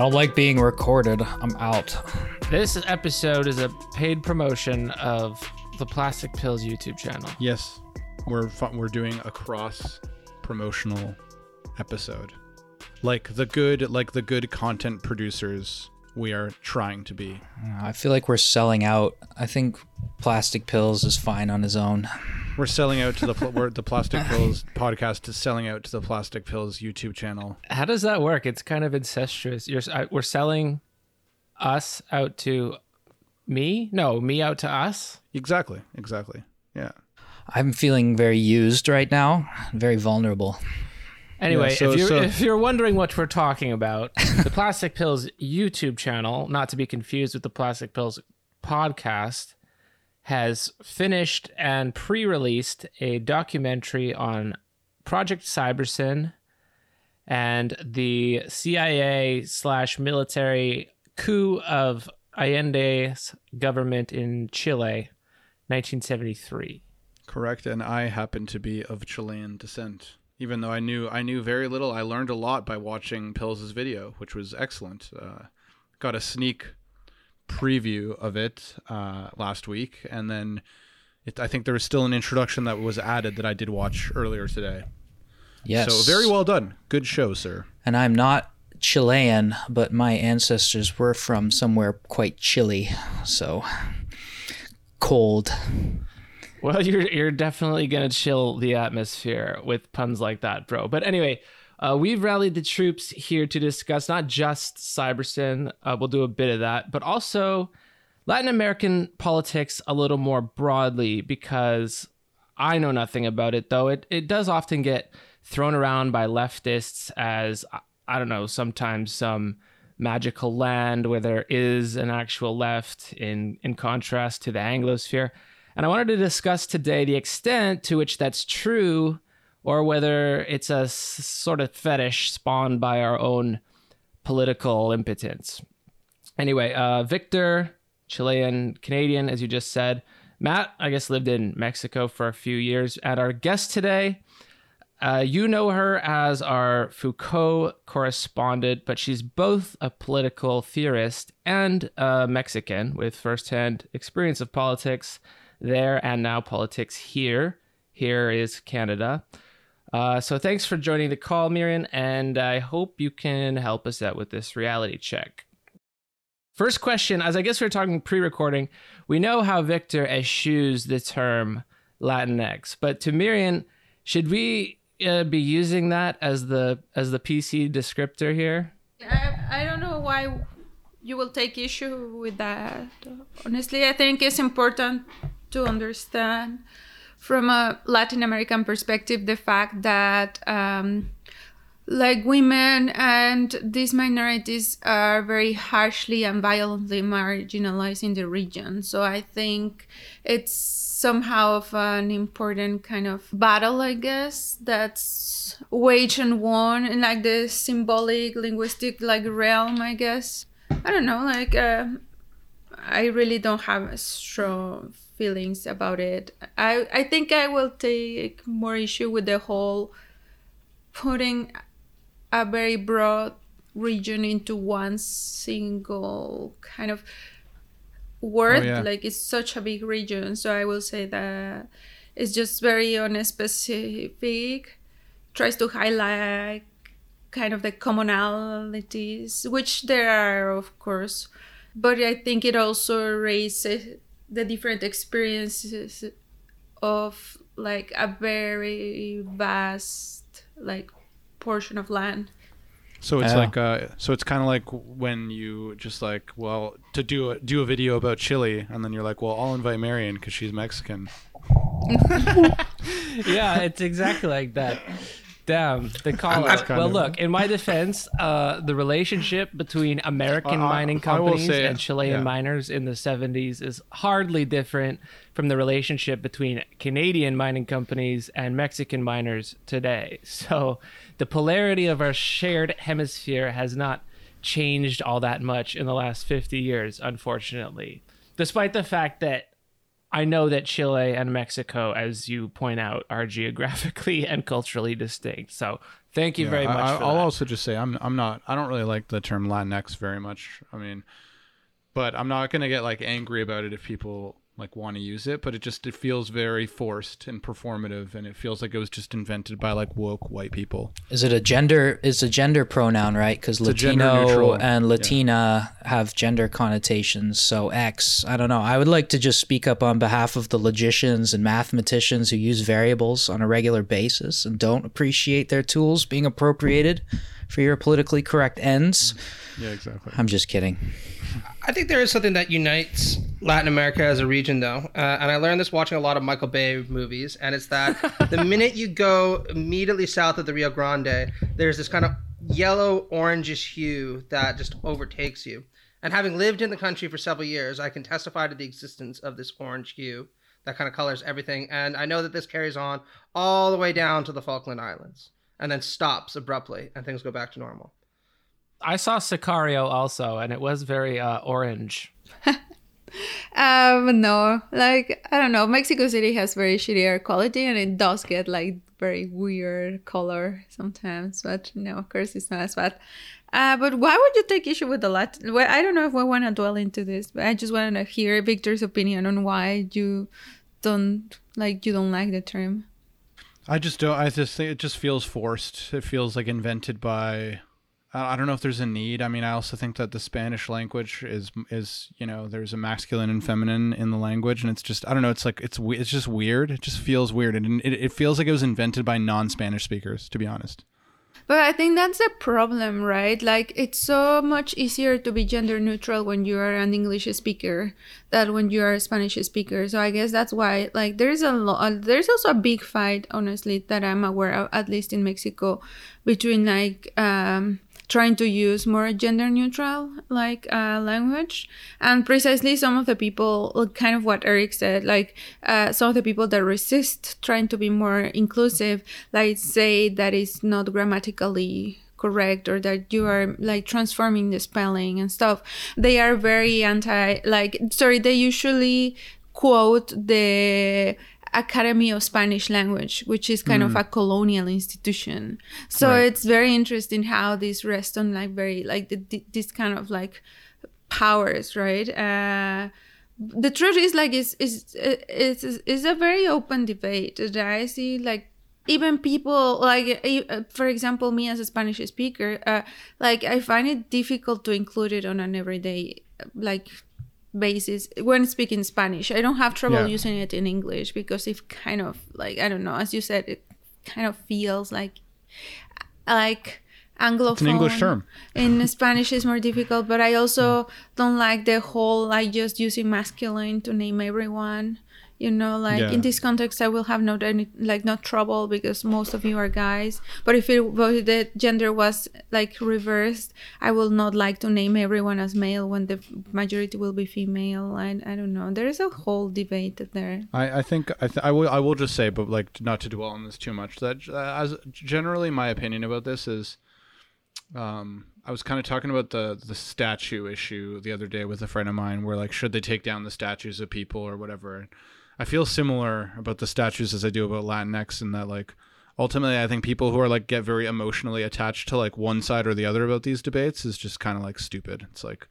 don't like being recorded. I'm out. This episode is a paid promotion of the Plastic Pills YouTube channel. Yes, we're fu- we're doing a cross promotional episode, like the good like the good content producers we are trying to be. I feel like we're selling out. I think Plastic Pills is fine on his own. We're selling out to the pl- we're, the Plastic Pills podcast is selling out to the Plastic Pills YouTube channel. How does that work? It's kind of incestuous. You're I- we're selling us out to me? No, me out to us. Exactly, exactly. Yeah. I'm feeling very used right now, very vulnerable. Anyway, Yeah, so- if you're so- if you're wondering what we're talking about, the Plastic Pills YouTube channel, not to be confused with the Plastic Pills podcast, has finished and pre-released a documentary on Project Cybersyn and the CIA slash military coup of Allende's government in Chile, 1973. Correct, and I happen to be of Chilean descent. Even though I knew I knew very little, I learned a lot by watching Pills' video, which was excellent. Uh, got a sneak preview of it uh, last week, and then it, I think there was still an introduction that was added that I did watch earlier today. Yes. So very well done. Good show, sir. And I'm not Chilean, but my ancestors were from somewhere quite chilly. So cold. Well, you're you're definitely gonna chill the atmosphere with puns like that, bro. But anyway, uh, we've rallied the troops here to discuss not just Cybersyn, uh, we'll do a bit of that, but also Latin American politics a little more broadly because I know nothing about it. Though it it does often get thrown around by leftists as I- don't know, sometimes some magical land where there is an actual left in in contrast to the Anglosphere. And I wanted to discuss today the extent to which that's true or whether it's a s- sort of fetish spawned by our own political impotence. Anyway, uh, Victor, Chilean, Canadian, as you just said. Matt, I guess, lived in Mexico for a few years. And our guest today, uh, you know her as our Foucault correspondent, but she's both a political theorist and a Mexican with firsthand experience of politics there and now politics here. Here is Canada. Uh, so thanks for joining the call, Miriam, and I hope you can help us out with this reality check. First question, as I guess we are talking pre-recording, we know how Victor eschews the term Latinx, but to Miriam, should we uh, be using that as the as the PC descriptor here? I, I don't know why you will take issue with that. Honestly, I think it's important to understand from a Latin American perspective the fact that um, like women and these minorities are very harshly and violently marginalized in the region. So I think it's somehow of an important kind of battle, I guess, that's waged and won in like the symbolic, linguistic like realm, I guess. I don't know, like uh, I really don't have a strong feelings about it. I I think I will take more issue with the whole putting a very broad region into one single kind of word Oh, yeah. like it's such a big region so i will say that it's just very unspecific tries to highlight kind of the commonalities which there are of course but i think it also raises the different experiences of like a very vast like portion of land So it's Yeah. like uh, so it's kind of like when you just like well to do a, do a video about Chile and then you're like well I'll invite Miriam because she's Mexican. yeah, it's exactly like that. Damn, the call out. Well, of- look, in my defense, uh, the relationship between American Uh, mining companies say- and Chilean yeah. miners in the 70s is hardly different from the relationship between Canadian mining companies and Mexican miners today. So the polarity of our shared hemisphere has not changed all that much in the last 50 years, unfortunately. Despite the fact that I know that Chile and Mexico, as you point out, are geographically and culturally distinct. So thank you Yeah, very much. I, for I'll that. also just say I'm I'm not I don't really like the term Latinx very much. I mean, but I'm not gonna get like angry about it if people like want to use it. But it just it feels very forced and performative, and it feels like it was just invented by like woke white people. Is it a gender? It's a gender pronoun, right? Because Latino and yeah. Latina have gender connotations. So X. I don't know. I would like to just speak up on behalf of the logicians and mathematicians who use variables on a regular basis and don't appreciate their tools being appropriated for your politically correct ends. Yeah, exactly. I'm just kidding. I think there is something that unites Latin America as a region, though, uh, and I learned this watching a lot of Michael Bay movies. And it's that the minute you go immediately south of the Rio Grande, there's this kind of yellow orangish hue that just overtakes you. And having lived in the country for several years, I can testify to the existence of this orange hue that kind of colors everything. And I know that this carries on all the way down to the Falkland Islands, and then stops abruptly, and things go back to normal. I saw Sicario also, and it was very uh, orange. Um, no, like I don't know. Mexico City has very shitty air quality, and it does get like very weird color sometimes. But no, of course, it's not as bad. Uh, but why would you take issue with the Latin? Well, I don't know if we want to dwell into this, but I just want to hear Victor's opinion on why you don't like you don't like the term. I just don't. I just think it just feels forced. It feels like invented by. I don't know if there's a need. I mean, I also think that the Spanish language is is you know there's a masculine and feminine in the language, and it's just I don't know. It's like it's it's just weird. It just feels weird, and it, it feels like it was invented by non-Spanish speakers. To be honest. But I think that's the problem, right? Like it's so much easier to be gender neutral when you are an English speaker than when you are a Spanish speaker. So I guess that's why like there's a lot there's also a big fight honestly that I'm aware of at least in Mexico between like um trying to use more gender neutral like uh, language. And precisely some of the people kind of what eric said like uh, some of the people that resist trying to be more inclusive like say that is not grammatically correct or that you are like transforming the spelling and stuff. They are very anti like sorry they usually quote the Academy of Spanish Language, which is kind of a colonial institution. So Right. it's very interesting how this rests on like very like the, this kind of like powers, right? Uh, the truth is like it's it's it's it's a very open debate that I see like even people like uh, for example me as a spanish speaker uh, like i find it difficult to include it on an everyday like basis when speaking spanish i don't have trouble Yeah. using it in english because it kind of like i don't know as you said it kind of feels like like anglophone It's an English term. in spanish is more difficult but i also mm. don't like the whole like just using masculine to name everyone you know like Yeah. in this context i will have no any like no trouble because most of you are guys but if it was the gender was like reversed i will not like to name everyone as male when the majority will be female i, I don't know there is a whole debate there I, I think I, th- I will I will just say, but like not to dwell on this too much. That uh, as generally my opinion about this is, um, I was kind of talking about the the statue issue the other day with a friend of mine, where like should they take down the statues of people or whatever. I feel similar about the statues as I do about Latinx, in that like ultimately I think people who are like get very emotionally attached to like one side or the other about these debates is just kind of like stupid. It's like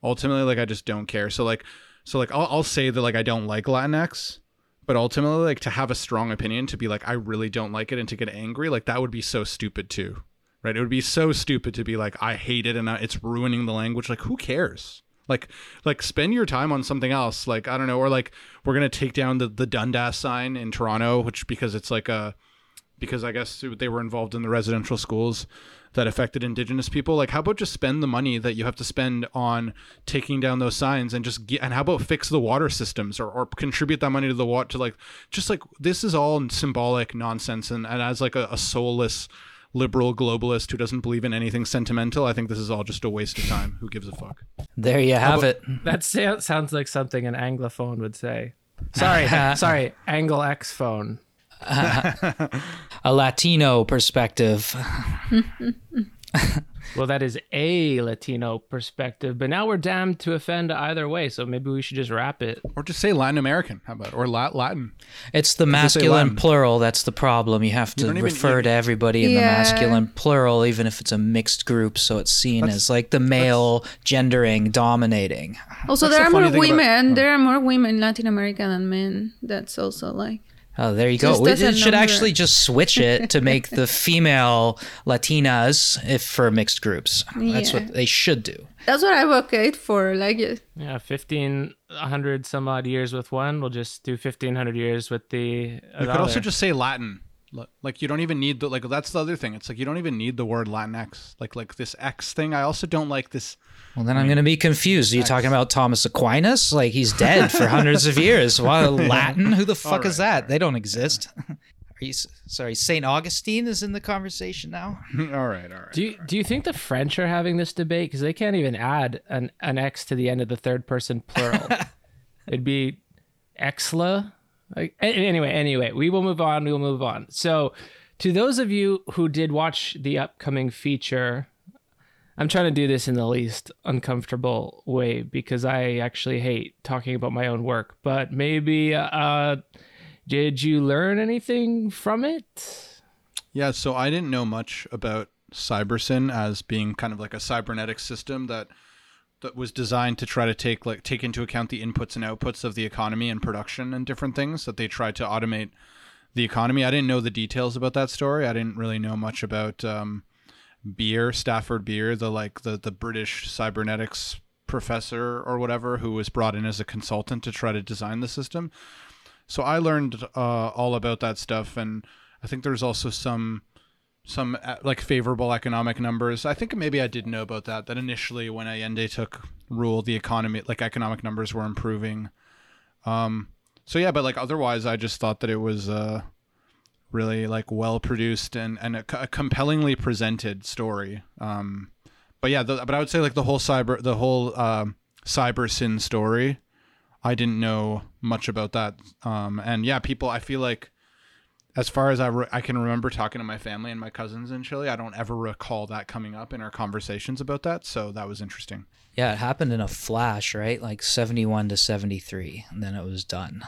ultimately like I just don't care. So like so like I'll, I'll say that like I don't like Latinx, but ultimately like to have a strong opinion to be like I really don't like it and to get angry like that would be so stupid too. Right? It would be so stupid to be like I hate it and I, it's ruining the language. Like who cares? Like like spend your time on something else. Like I don't know or like we're to take down the the Dundas sign in Toronto which because it's like a because I guess they were involved in the residential schools that affected indigenous people like how about just spend the money that you have to spend on taking down those signs and just get and how about fix the water systems or, or contribute that money to the water to like just like this is all symbolic nonsense and, and as like a, a soulless liberal globalist who doesn't believe in anything sentimental i think this is all just a waste of time who gives a fuck There you have it. That sounds like something an anglophone would say. Sorry, sorry, Angle X phone. A Latino perspective. Well, that is a Latino perspective, but now we're damned to offend either way. So maybe we should just wrap it. Or just say Latin American. How about or Lat- Latin? It's the masculine plural that's the problem. You have to don't even- refer to everybody in the masculine plural, even if it's a mixed group, so it's seen That's- as like the male gendering dominating. Also, That's there the are more funny thing about- women. oh. There are more women in Latin America than men. That's also like Oh, there you go. Just We as a should number. actually just switch it to make the female Latinas if for mixed groups. That's what they should do. that's what I advocate for. Like it- Yeah, fifteen hundred some odd years with one. We'll just do fifteen hundred years with the. You could also just say Latin. Like you don't even need the like that's the other thing. It's like you don't even need the word Latinx. Like like this X thing. I also don't like this. Well, then I'm going to be confused. Are you talking about Thomas Aquinas? Like he's dead for hundreds of years. Why Latin? Who the fuck is that? They don't exist. Are you sorry? Saint Augustine is in the conversation now. all right, all right. Do you, do you think the French are having this debate because they can't even add an, an X to the end of the third person plural? It'd be Exla. Like, anyway, anyway, we will move on. We will move on. So, to those of you who did watch the upcoming feature, I'm trying to do this in the least uncomfortable way because I actually hate talking about my own work. But maybe, uh, did you learn anything from it? Yeah, so I didn't know much about CyberSyn as being kind of like a cybernetic system that that was designed to try to take like take into account the inputs and outputs of the economy and production and different things that they tried to automate the economy. I didn't know the details about that story. I didn't really know much about um, Beer, Stafford Beer, the like the the British cybernetics professor or whatever who was brought in as a consultant to try to design the system. So I learned uh, all about that stuff, and I think there's also some some uh, like favorable economic numbers. I think maybe I did know about that. That initially, when Allende took rule, the economy like economic numbers were improving. Um, so yeah, but like otherwise, I just thought that it was uh, really like well produced and and a, a compellingly presented story. Um, but yeah, the, but I would say like the whole cyber the whole um, Cybersyn story. I didn't know much about that. Um, and yeah, people, I feel like as far as I, re- I can remember talking to my family and my cousins in Chile, I don't ever recall that coming up in our conversations about that. So that was interesting. Yeah, it happened in a flash, right? Like 71 to 73, and then it was done.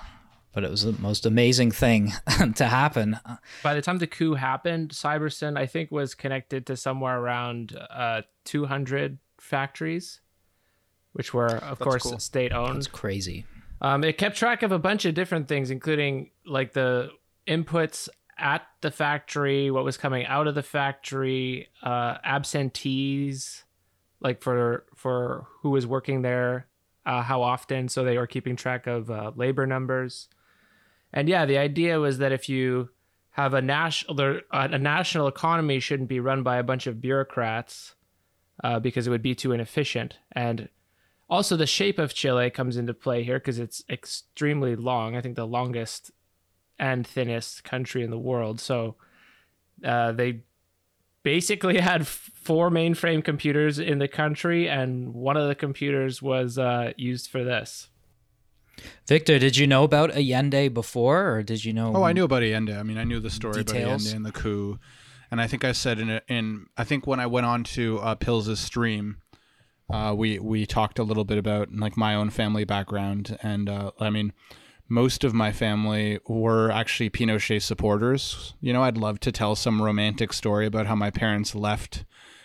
But it was the most amazing thing to happen. by the time the coup happened, Cybersyn I think was connected to somewhere around uh, 200 factories, which were of course cool. state owned. It's crazy. Um, it kept track of a bunch of different things, including like the inputs at the factory, what was coming out of the factory, uh, absentees, like for for who was working there, uh, how often. So they were keeping track of uh, labor numbers. And yeah, the idea was that if you have a national a national economy shouldn't be run by a bunch of bureaucrats uh, because it would be too inefficient. And also, the shape of Chile comes into play here because it's extremely long. I think the longest and thinnest country in the world. So uh, they basically had four mainframe computers in the country, and one of the computers was uh, used for this. Victor, did you know about Allende before, or did you know? Oh, I knew about Allende. I mean, I knew the story Details? about Allende and the coup, and I think I said in in I think when I went on to uh, Pills's stream, uh, we we talked a little bit about like my own family background, and uh, I mean, most of my family were actually Pinochet supporters. You know, I'd love to tell some romantic story about how my parents left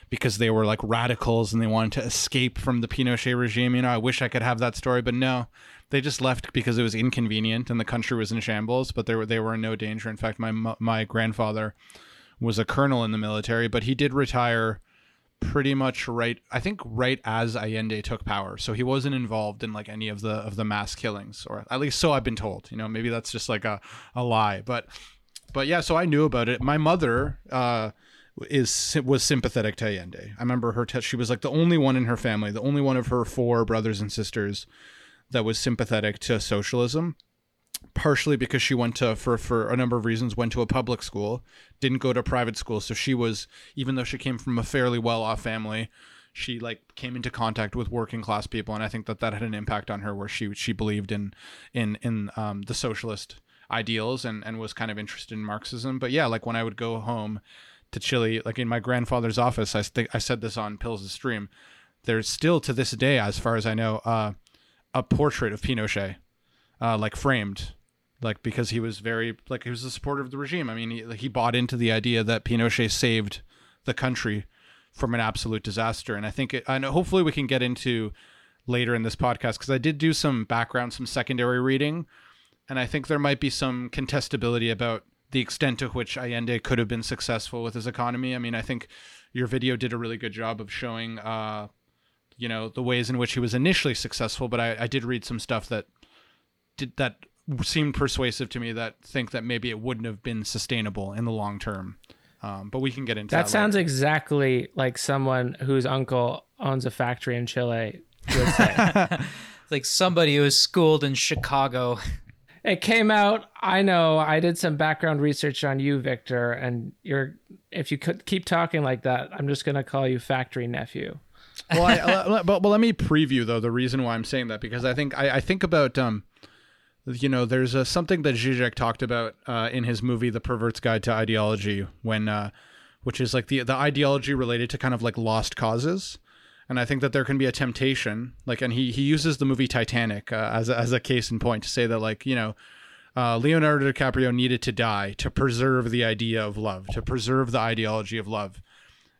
because they were like radicals and they wanted to escape from the Pinochet regime. You know, I wish I could have that story, but no, they just left because it was inconvenient and the country was in shambles. But they were they were in no danger. In fact, my my grandfather was a colonel in the military, but he did retire pretty much right I think right as Allende took power. So he wasn't involved in like any of the of the mass killings or at least so I've been told. You know, maybe that's just like a, a lie. But but yeah, so I knew about it. My mother uh is was sympathetic to Allende. I remember her t- she was like the only one in her family, the only one of her four brothers and sisters that was sympathetic to socialism partially because she went to for for a number of reasons went to a public school didn't go to private school so she was even though she came from a fairly well off family she like came into contact with working class people and i think that that had an impact on her where she she believed in in in um, the socialist ideals and and was kind of interested in marxism but yeah like when i would go home to Chile. Like in my grandfather's office, I think I said this on Pills' of stream. There's still to this day, as far as I know, uh, a portrait of Pinochet, uh, like framed, like because he was very like he was a supporter of the regime. I mean, he, he bought into the idea that Pinochet saved the country from an absolute disaster. And I think it, I know hopefully we can get into later in this podcast because I did do some background, some secondary reading, and I think there might be some contestability about the extent to which Allende could have been successful with his economy. I mean, I think your video did a really good job of showing, uh, you know, the ways in which he was initially successful. But I, I did read some stuff that did that seemed persuasive to me that think that maybe it wouldn't have been sustainable in the long term. Um, but we can get into that. That sounds later. exactly like someone whose uncle owns a factory in Chile would say. like somebody who was schooled in Chicago. it came out. I know. I did some background research on you, Victor, and you're. If you could keep talking like that, I'm just gonna call you factory nephew. Well, I, but, but let me preview though the reason why I'm saying that because I think I, I think about um, you know, there's something that Zizek talked about uh, in his movie The Pervert's Guide to Ideology when, uh, which is like the the ideology related to kind of like lost causes. And I think that there can be a temptation, like, and he he uses the movie Titanic uh, as a, as a case in point to say that, like, you know, uh, Leonardo DiCaprio needed to die to preserve the idea of love, to preserve the ideology of love.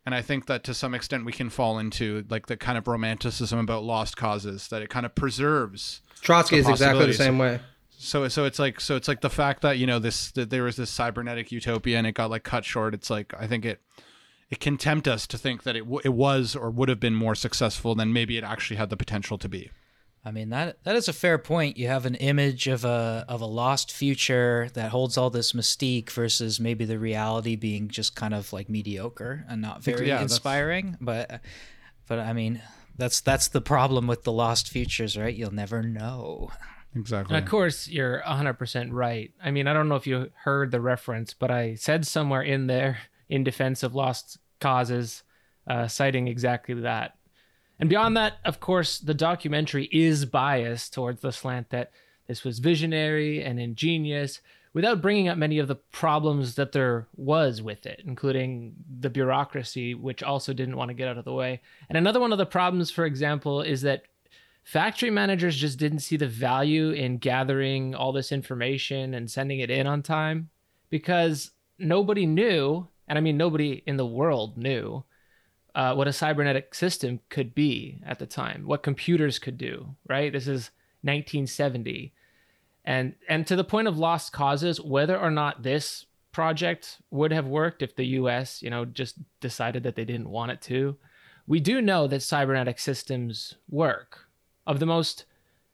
And I think that to some extent we can fall into like the kind of romanticism about lost causes that it kind of preserves. Trotsky is exactly the same way. So so it's like so it's like the fact that you know this that there was this cybernetic utopia and it got like cut short. It's like I think it it can tempt us to think that it w- it was or would have been more successful than maybe it actually had the potential to be. I mean that that is a fair point. You have an image of a of a lost future that holds all this mystique versus maybe the reality being just kind of like mediocre and not very yeah, that's- inspiring. But but I mean that's that's the problem with the lost futures, right? You'll never know. Exactly. And of course, you're 100% right. I mean, I don't know if you heard the reference, but I said somewhere in there, in defense of lost causes, uh, citing exactly that. And beyond that, of course, the documentary is biased towards the slant that this was visionary and ingenious without bringing up many of the problems that there was with it, including the bureaucracy, which also didn't want to get out of the way. And another one of the problems, for example, is that factory managers just didn't see the value in gathering all this information and sending it in on time because nobody knew, and I mean, nobody in the world knew uh, what a cybernetic system could be at the time, what computers could do, right? This is 1970. And, and to the point of lost causes, whether or not this project would have worked if the US, you know, just decided that they didn't want it to, we do know that cybernetic systems work. Of the most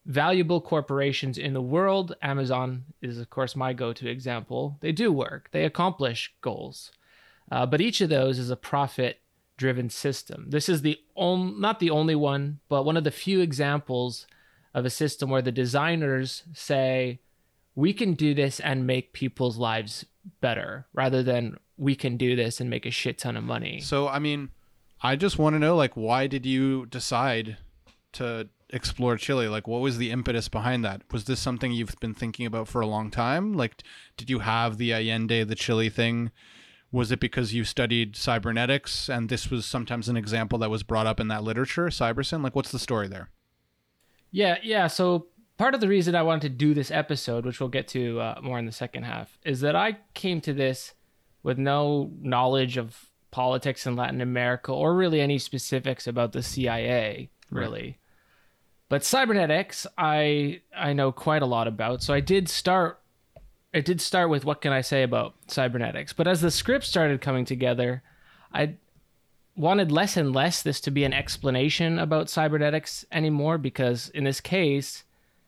valuable corporations in the world, Amazon is, of course, my go to example. They do work, they accomplish goals. Uh, but each of those is a profit driven system. This is the on, not the only one, but one of the few examples of a system where the designers say, we can do this and make people's lives better rather than we can do this and make a shit ton of money. So I mean, I just want to know like why did you decide to explore Chile? Like what was the impetus behind that? Was this something you've been thinking about for a long time? Like did you have the Allende the Chile thing? Was it because you studied cybernetics and this was sometimes an example that was brought up in that literature, Cybersyn? Like what's the story there? Yeah, yeah. So part of the reason I wanted to do this episode, which we'll get to uh, more in the second half, is that I came to this with no knowledge of politics in Latin America or really any specifics about the CIA, really. But cybernetics, I I know quite a lot about. So I did start. It did start with what can I say about cybernetics, but as the script started coming together, I wanted less and less this to be an explanation about cybernetics anymore because in this case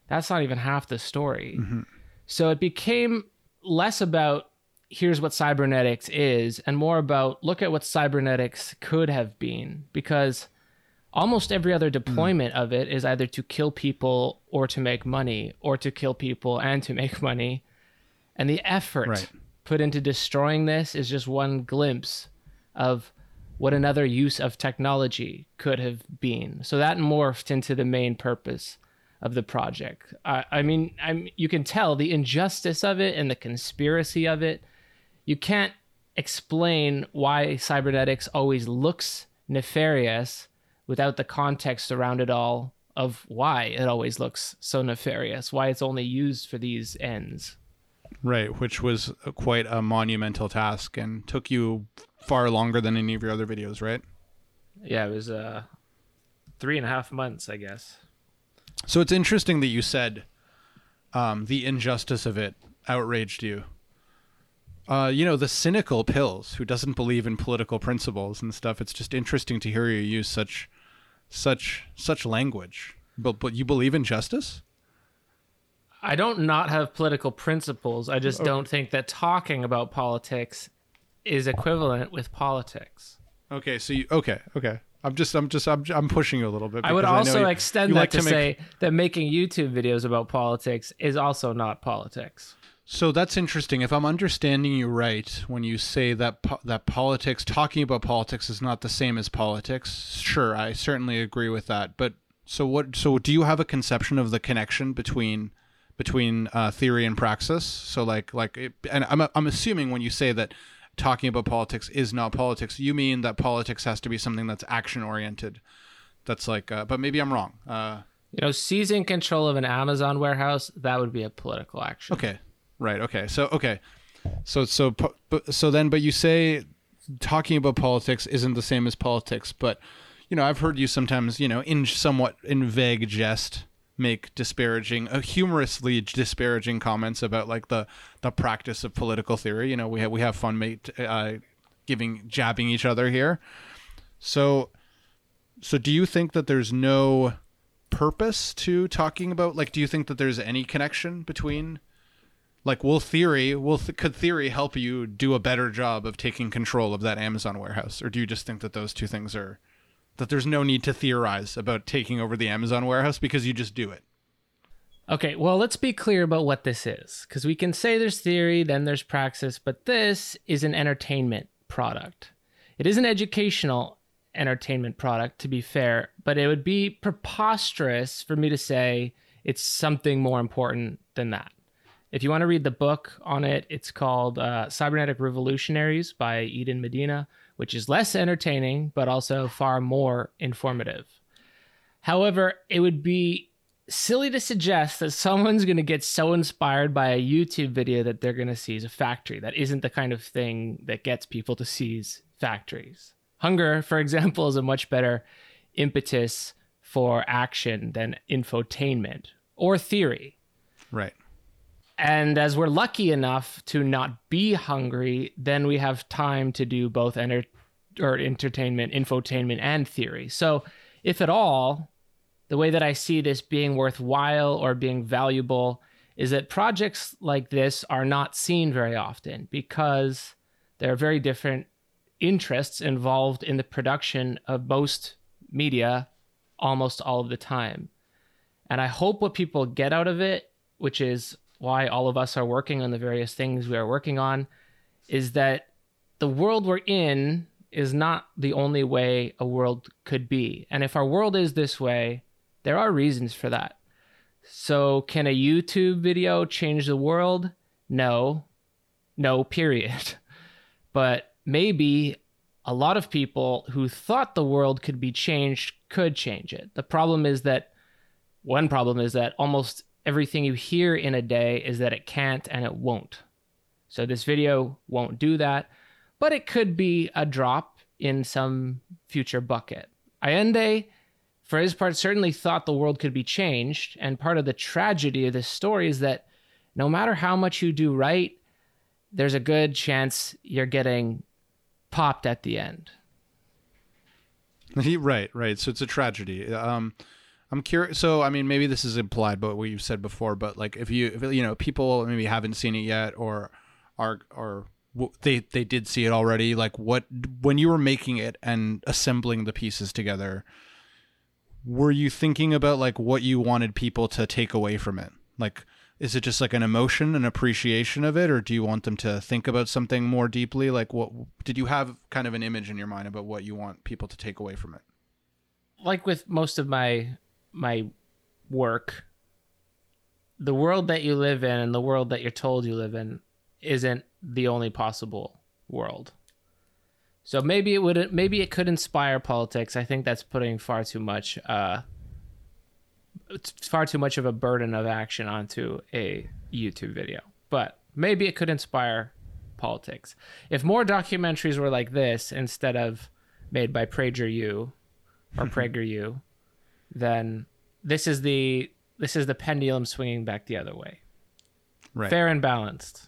that's not even half the story. Mm-hmm. So it became less about here's what cybernetics is and more about look at what cybernetics could have been because almost every other mm. deployment of it is either to kill people or to make money or to kill people and to make money and the effort Right. put into destroying this is just one glimpse of what another use of technology could have been. So that morphed into the main purpose of the project. I, I mean, I'm, you can tell the injustice of it and the conspiracy of it. You can't explain why cybernetics always looks nefarious without the context around it all of why it always looks so nefarious, why it's only used for these ends. Right, which was quite a monumental task and took you far longer than any of your other videos, right? Yeah, it was uh, three and a half months, I guess. So it's interesting that you said um, the injustice of it outraged you. Uh, you know, the cynical pills who doesn't believe in political principles and stuff. It's just interesting to hear you use such, such, such language. But but you believe in justice? I don't not have political principles. I just don't think that talking about politics is equivalent with politics. Okay, so you okay, okay. I'm just I'm just I'm, I'm pushing you a little bit. I would also you- extend you that like to, make- say that making YouTube videos about politics is also not politics. So that's interesting. If I'm understanding you right, when you say that po- that politics, talking about politics, is not the same as politics. Sure, I certainly agree with that. But so what? So do you have a conception of the connection between between uh, theory and praxis? So like like, it, and I'm I'm assuming when you say that talking about politics is not politics, you mean that politics has to be something that's action oriented. That's like, uh, but maybe I'm wrong. Uh, You know, seizing control of an Amazon warehouse, that would be a political action. Okay. Right. Okay. So okay. So so so then but you say talking about politics isn't the same as politics, but you know, I've heard you sometimes, you know, in somewhat in vague jest make disparaging uh, humorously disparaging comments about like the the practice of political theory. You know, we have we have fun mate uh giving jabbing each other here. So so do you think that there's no purpose to talking about like do you think that there's any connection between like will theory will th- could theory help you do a better job of taking control of that amazon warehouse or do you just think that those two things are that there's no need to theorize about taking over the amazon warehouse because you just do it Okay, well, let's be clear about what this is because we can say there's theory, then there's praxis, but this is an entertainment product. It is an educational entertainment product, to be fair, but it would be preposterous for me to say it's something more important than that. If you want to read the book on it, it's called uh, Cybernetic Revolutionaries by Eden Medina, which is less entertaining, but also far more informative. However, it would be silly to suggest that someone's going to get so inspired by a YouTube video that they're going to seize a factory. That isn't the kind of thing that gets people to seize factories. Hunger, for example, is a much better impetus for action than infotainment or theory. right And as we're lucky enough to not be hungry, then we have time to do both enter- or entertainment, infotainment, and theory. So, if at all, the way that I see this being worthwhile or being valuable is that projects like this are not seen very often because there are very different interests involved in the production of most media almost all of the time. And I hope what people get out of it, which is why all of us are working on the various things we are working on, is that the world we're in is not the only way a world could be. And if our world is this way, there are reasons for that. So, can a YouTube video change the world? No. No, period. But maybe a lot of people who thought the world could be changed could change it. The problem is that one problem is that almost everything you hear in a day is that it can't and it won't. So this video won't do that, but it could be a drop in some future bucket. Allende, for his part, certainly thought the world could be changed, and part of the tragedy of this story is that no matter how much you do right, there's a good chance you're getting popped at the end. right right so it's a tragedy um i'm curious so i mean maybe this is implied by what you've said before but like if you if, you know people maybe haven't seen it yet or are or they they did see it already like what when you were making it and assembling the pieces together were you thinking about like what you wanted people to take away from it? Like is it just like an emotion an appreciation of it or do you want them to think about something more deeply? Like what did you have kind of an image in your mind about what you want people to take away from it? Like with most of my my work the world that you live in and the world that you're told you live in isn't the only possible world. So maybe it would maybe it could inspire politics. I think that's putting far too much uh it's far too much of a burden of action onto a YouTube video. But maybe it could inspire politics. If more documentaries were like this instead of made by PragerU or PragerU, then this is the this is the pendulum swinging back the other way. Right. Fair and balanced.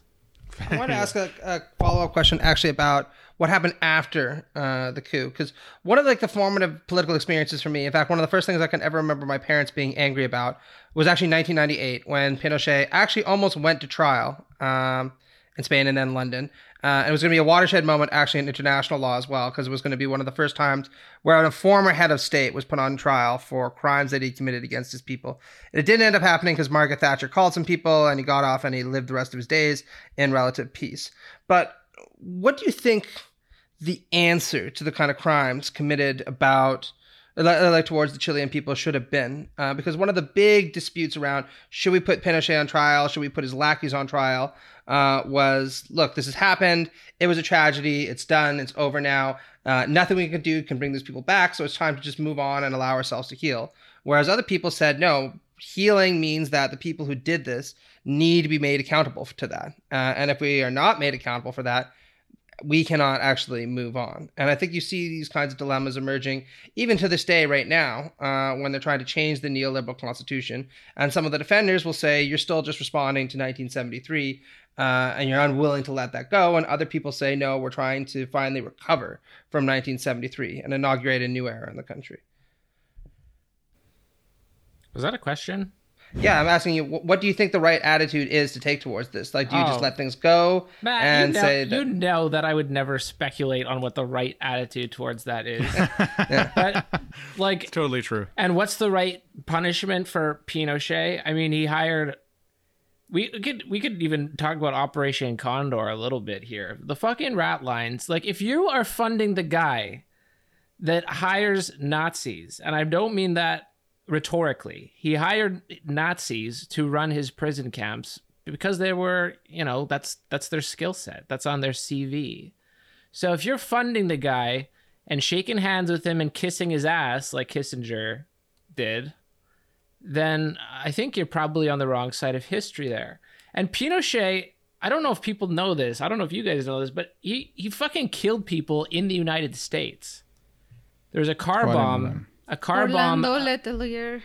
I want to ask a, a follow up question actually about what happened after uh, the coup, because one of like the formative political experiences for me, in fact, one of the first things I can ever remember my parents being angry about was actually 1998 when Pinochet actually almost went to trial um, in Spain and then London. Uh, it was going to be a watershed moment actually in international law as well, because it was going to be one of the first times where a former head of state was put on trial for crimes that he committed against his people. It didn't end up happening because Margaret Thatcher called some people and he got off and he lived the rest of his days in relative peace. But what do you think the answer to the kind of crimes committed about like towards the Chilean people should have been. Uh, because one of the big disputes around should we put Pinochet on trial, should we put his lackeys on trial, uh, was look, this has happened. It was a tragedy. It's done. It's over now. Uh, nothing we can do can bring these people back. So it's time to just move on and allow ourselves to heal. Whereas other people said, no, healing means that the people who did this need to be made accountable to that. Uh, and if we are not made accountable for that, we cannot actually move on. And I think you see these kinds of dilemmas emerging even to this day, right now, uh, when they're trying to change the neoliberal constitution. And some of the defenders will say, you're still just responding to 1973 uh, and you're unwilling to let that go. And other people say, no, we're trying to finally recover from 1973 and inaugurate a new era in the country. Was that a question? Yeah, I'm asking you, what do you think the right attitude is to take towards this? Like, do you Oh. just let things go Matt, and you know, say that? you know that I would never speculate on what the right attitude towards that is. But like Totally true. And what's the right punishment for Pinochet? I mean, he hired. We could we could even talk about Operation Condor a little bit here. The fucking rat lines. Like, if you are funding the guy that hires Nazis, and I don't mean that rhetorically, he hired Nazis to run his prison camps because they were, you know, that's that's their skill set. That's on their CV. So if you're funding the guy and shaking hands with him and kissing his ass like Kissinger did, then I think you're probably on the wrong side of history there. And Pinochet, I don't know if people know this. I don't know if you guys know this, but he, he fucking killed people in the United States. There was a car I didn't know bomb. A car bomb. Letelier.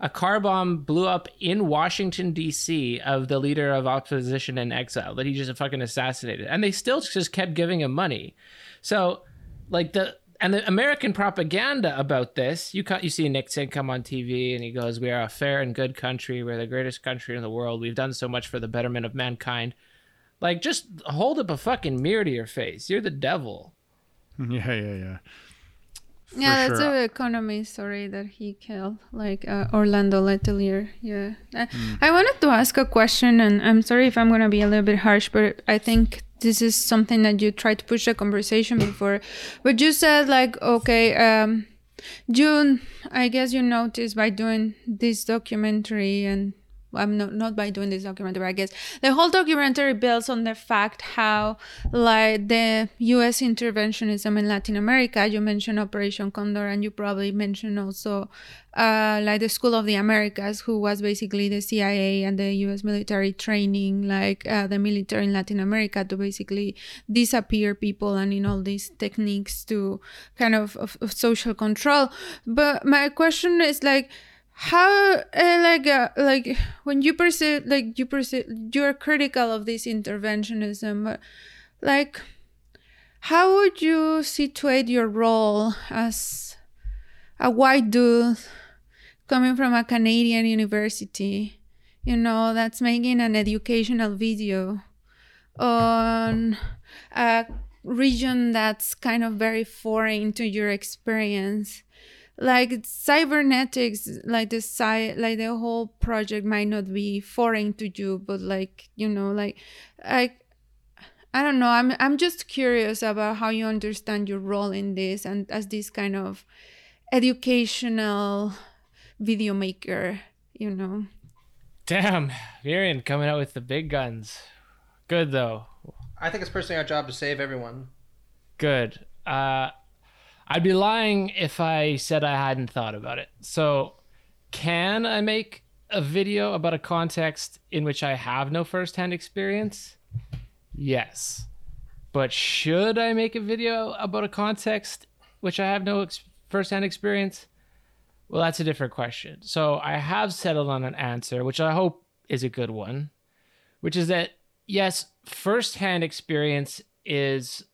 A car bomb blew up in Washington D.C. of the leader of opposition in exile that he just fucking assassinated, and they still just kept giving him money. So, like the and the American propaganda about this, you you see Nixon come on TV and he goes, "We are a fair and good country. We're the greatest country in the world. We've done so much for the betterment of mankind." Like, just hold up a fucking mirror to your face. You're the devil. Yeah, yeah, yeah. Yeah, that's sure. the economy story that he killed, like uh, Orlando Letelier. Yeah. Uh, Hmm. I wanted to ask a question, and I'm sorry if I'm going to be a little bit harsh, but I think this is something that you tried to push the conversation before. But you said, like, okay, um, you, I guess you noticed by doing this documentary and I'm not not by doing this documentary. I guess the whole documentary builds on the fact how like the U.S. interventionism in Latin America. You mentioned Operation Condor, and you probably mentioned also uh, like the School of the Americas, who was basically the CIA and the U.S. military training like uh, the military in Latin America to basically disappear people and in all these techniques to kind of, of, of social control. But my question is like how uh, like uh, like when you perceive like you perceive you're critical of this interventionism but, like how would you situate your role as a white dude coming from a canadian university you know that's making an educational video on a region that's kind of very foreign to your experience like cybernetics like the sci like the whole project might not be foreign to you but like you know like like i don't know i'm i'm just curious about how you understand your role in this and as this kind of educational video maker you know Damn, Miriam coming out with the big guns. Good though. I think it's personally our job to save everyone. Good. Uh, I'd be lying if I said I hadn't thought about it. So, can I make a video about a context in which I have no firsthand experience? Yes. But should I make a video about a context which I have no ex- firsthand experience? Well, that's a different question. So, I have settled on an answer, which I hope is a good one, which is that yes, firsthand experience is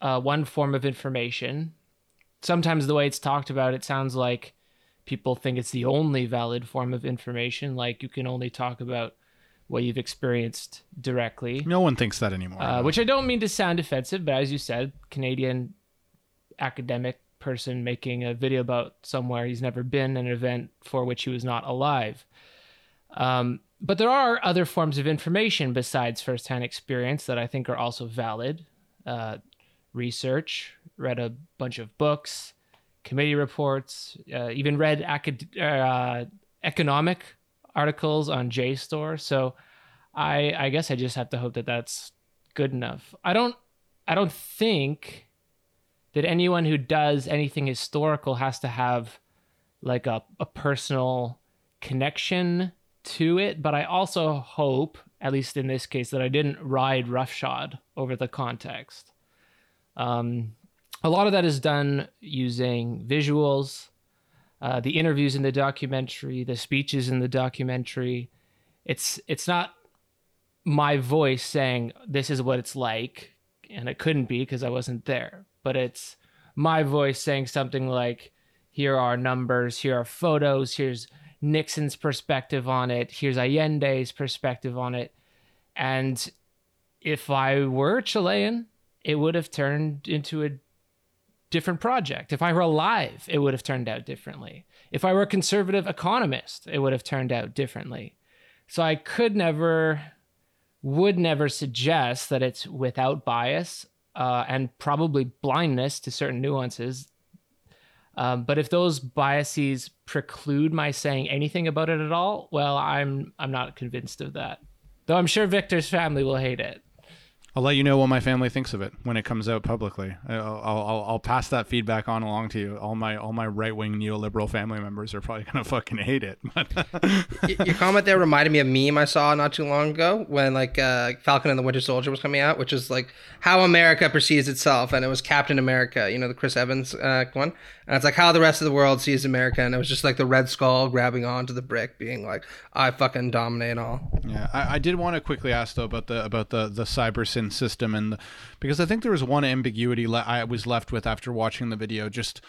uh, one form of information. Sometimes the way it's talked about, it sounds like people think it's the only valid form of information. Like you can only talk about what you've experienced directly. No one thinks that anymore. Uh, which I don't mean to sound offensive, but as you said, Canadian academic person making a video about somewhere he's never been, an event for which he was not alive. Um, but there are other forms of information besides firsthand experience that I think are also valid. Uh, research, read a bunch of books, committee reports, uh, even read acad- uh, economic articles on JSTOR. So I, I guess I just have to hope that that's good enough. I don't, I don't think that anyone who does anything historical has to have like a, a personal connection to it, but I also hope, at least in this case, that I didn't ride roughshod over the context. Um, a lot of that is done using visuals, uh, the interviews in the documentary, the speeches in the documentary. It's it's not my voice saying this is what it's like, and it couldn't be because I wasn't there. But it's my voice saying something like, "Here are numbers. Here are photos. Here's Nixon's perspective on it. Here's Allende's perspective on it. And if I were Chilean, it would have turned into a different project. If I were alive, it would have turned out differently. If I were a conservative economist, it would have turned out differently. So I could never, would never suggest that it's without bias uh, and probably blindness to certain nuances um, but if those biases preclude my saying anything about it at all, well, I'm I'm not convinced of that. Though I'm sure Victor's family will hate it. I'll let you know what my family thinks of it when it comes out publicly. I'll, I'll, I'll pass that feedback on along to you. All my all my right wing neoliberal family members are probably gonna fucking hate it. Your comment there reminded me of a meme I saw not too long ago when like uh, Falcon and the Winter Soldier was coming out, which is like how America perceives itself, and it was Captain America, you know, the Chris Evans uh, one, and it's like how the rest of the world sees America, and it was just like the Red Skull grabbing onto the brick, being like, "I fucking dominate all." Yeah, I, I did want to quickly ask though about the about the the cyber system and the, because I think there was one ambiguity le- I was left with after watching the video. Just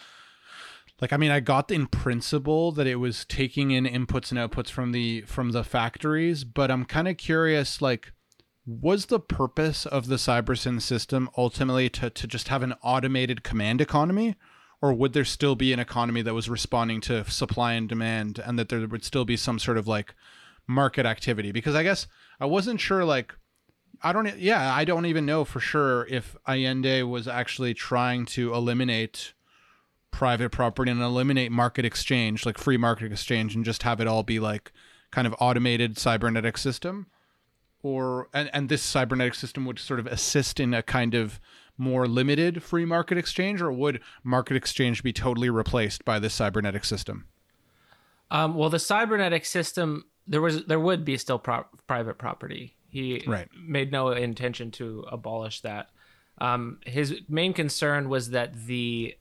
like I mean, I got in principle that it was taking in inputs and outputs from the from the factories, but I'm kind of curious, like. Was the purpose of the CyberSyn system ultimately to, to just have an automated command economy? Or would there still be an economy that was responding to supply and demand and that there would still be some sort of like market activity? Because I guess I wasn't sure like I don't. Yeah, I don't even know for sure if Allende was actually trying to eliminate private property and eliminate market exchange, like free market exchange, and just have it all be like kind of automated cybernetic system, or and and this cybernetic system would sort of assist in a kind of more limited free market exchange, or would market exchange be totally replaced by this cybernetic system? Um, well, the cybernetic system there was there would be still pro- private property he right. made no intention to abolish that. Um, his main concern was that the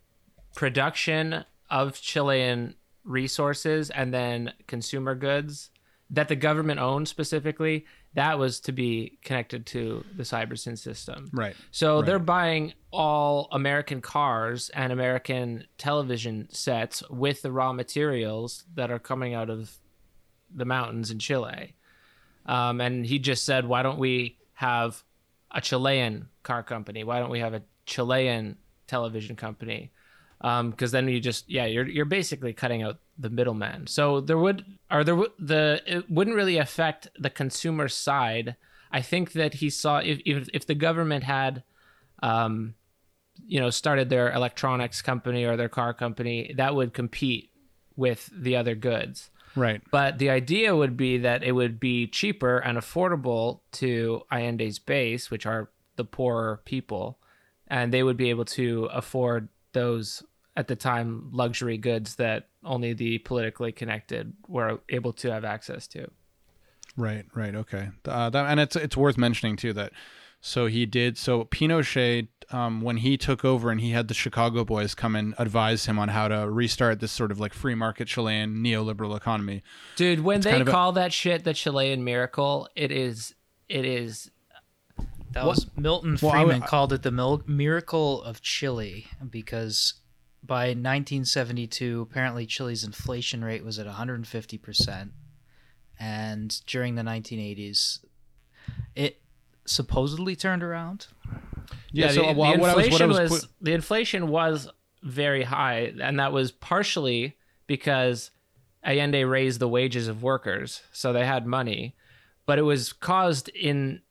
production of Chilean resources and then consumer goods that the government owned specifically that was to be connected to the cybersyn system right so right. they're buying all american cars and american television sets with the raw materials that are coming out of the mountains in chile um, and he just said, why don't we have a Chilean car company? Why don't we have a Chilean television company? Because um, then you just yeah, you're you're basically cutting out the middleman. So there would or there the it wouldn't really affect the consumer side. I think that he saw if if, if the government had, um, you know, started their electronics company or their car company, that would compete with the other goods. Right. But the idea would be that it would be cheaper and affordable to Allende's base, which are the poorer people, and they would be able to afford those at the time luxury goods that only the politically connected were able to have access to. Right, right, okay. Uh, that, and it's it's worth mentioning too that so he did so Pinochet um, when he took over and he had the Chicago boys come and advise him on how to restart this sort of like free market Chilean neoliberal economy. Dude, when It's they kind of a- call that shit the Chilean miracle, it is it is That was Milton Well, I Friedman called it the mil- miracle of Chile because by 1972, apparently Chile's inflation rate was at 150 percent, and during the 1980s, it supposedly turned around. Yeah, the, so the what, what I was what I inflation was, was, qu- the inflation was very high, and that was partially because Allende raised the wages of workers, so they had money, but it was caused in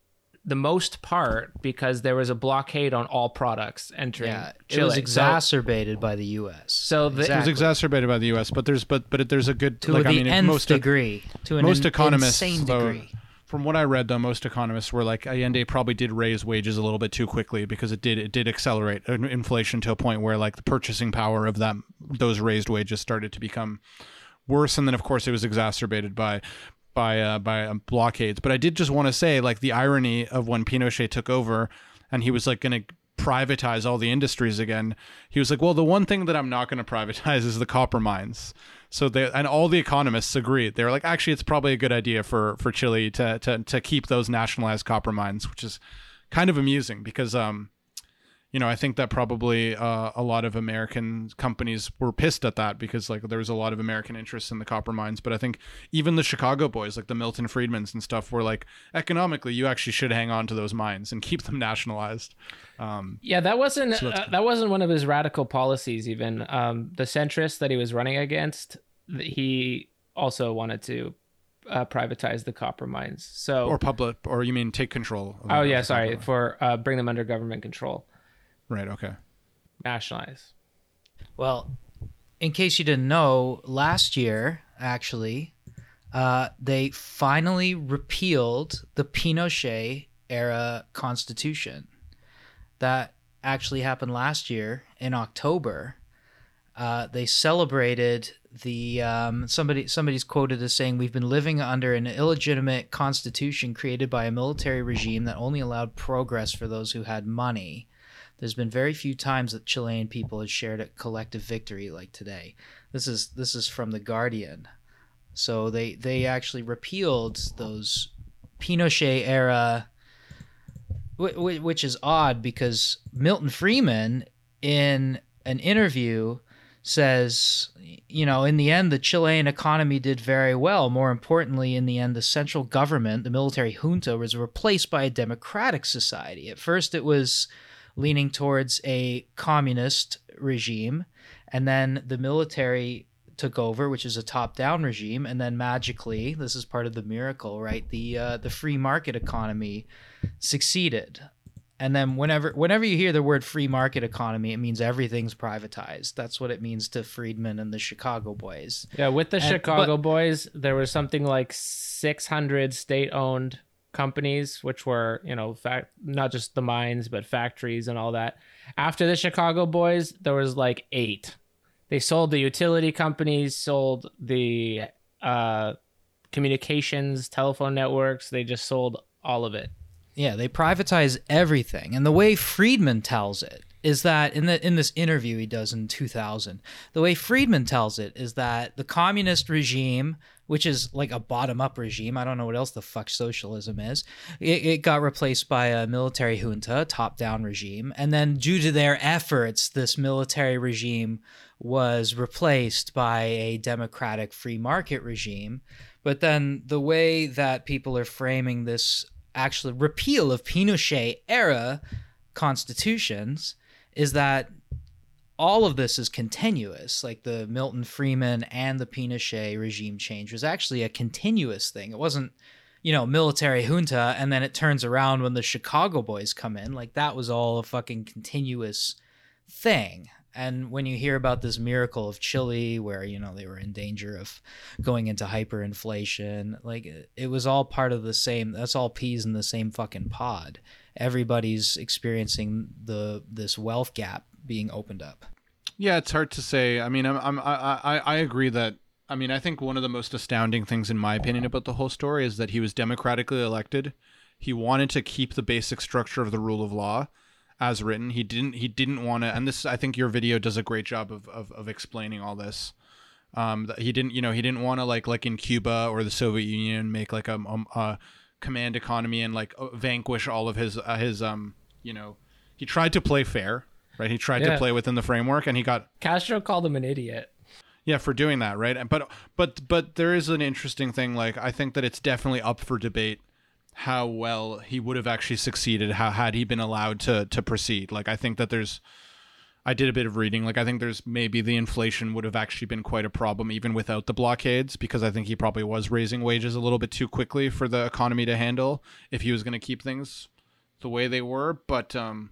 the most part because there was a blockade on all products entering Yeah, Chile. it was So- exacerbated by the U.S. So the- it was exacerbated by the U.S., but there's but but there's a good to like the I mean nth most degree, to an most economists insane though, degree. From what I read though most economists were like Allende probably did raise wages a little bit too quickly because it did it did accelerate inflation to a point where like the purchasing power of that those raised wages started to become worse. And then of course it was exacerbated by by uh, by um, blockades. But I did just want to say like the irony of when Pinochet took over and he was like going to privatize all the industries again he was like well the one thing that i'm not going to privatize is the copper mines so they and all the economists agreed they were like actually it's probably a good idea for for chile to to, to keep those nationalized copper mines which is kind of amusing because um you know i think that probably uh, a lot of american companies were pissed at that because like there was a lot of american interest in the copper mines but i think even the chicago boys like the milton friedmans and stuff were like economically you actually should hang on to those mines and keep them nationalized um, Yeah, that wasn't So uh, that wasn't one of his radical policies. Even um, the centrist that he was running against, he also wanted to uh, privatize the copper mines. So, or public or you mean take control of oh yeah, sorry, for uh, bring them under government control, right okay nationalize. Well, in case you didn't know, last year, actually, uh, they finally repealed the Pinochet era constitution. That actually happened last year in October. Uh, they celebrated the um, somebody somebody's quoted as saying we've been living under an illegitimate constitution created by a military regime that only allowed progress for those who had money there's been very few times that Chilean people have shared a collective victory like today. This is this is from the Guardian. So they they actually repealed those Pinochet era, wh- wh- which is odd because Milton Friedman in an interview says, you know, in the end, the Chilean economy did very well. More importantly, in the end, the central government, the military junta, was replaced by a democratic society. At first, it was leaning towards a communist regime, and then the military took over, which is a top-down regime, and then magically, this is part of the miracle, right? The uh, the free market economy succeeded. And then whenever whenever you hear the word free market economy, it means everything's privatized. That's what it means to Friedman and the Chicago boys. Yeah, with the And- Chicago but- boys, there was something like 600 state-owned companies, which were, you know, fact not just the mines, but factories and all that. After the Chicago boys, there was like eight. They sold the utility companies, sold the uh, communications, telephone networks. They just sold all of it. Yeah, they privatize everything. And the way Friedman tells it is that in the in this interview he does in 2000, the way Friedman tells it is that the communist regime, which is like a bottom-up regime, I don't know what else the fuck socialism is, it, it got replaced by a military junta, top-down regime, and then due to their efforts, this military regime was replaced by a democratic free market regime. But then the way that people are framing this actual repeal of Pinochet era constitutions is that all of this is continuous. Like the Milton Friedman and the Pinochet regime change was actually a continuous thing. It wasn't, you know, military junta and then it turns around when the Chicago boys come in. Like that was all a fucking continuous thing. And when you hear about this miracle of Chile, where you know they were in danger of going into hyperinflation, like it was all part of the same. That's all peas in the same fucking pod. everybody's experiencing the this wealth gap being opened up. Yeah, it's hard to say. I mean, I'm, I'm I, I I agree that. I mean, I think one of the most astounding things, in my opinion, about the whole story is that he was democratically elected. He wanted to keep the basic structure of the rule of law as written. He didn't. He didn't want to. And this, I think, your video does a great job of of, of explaining all this. Um, he didn't. You know, he didn't want to like like in Cuba or the Soviet Union make like a, a, a command economy and like vanquish all of his uh, his um. You know, he tried to play fair right? He tried Yeah. to play within the framework, and he got Castro called him an idiot. yeah for doing that, right? And but but but there is an interesting thing. Like I think that it's definitely up for debate how well he would have actually succeeded how had he been allowed to to proceed. Like I think that there's. I did a bit of reading. Like I think there's maybe the inflation would have actually been quite a problem even without the blockades because I think he probably was raising wages a little bit too quickly for the economy to handle if he was going to keep things the way they were. But um,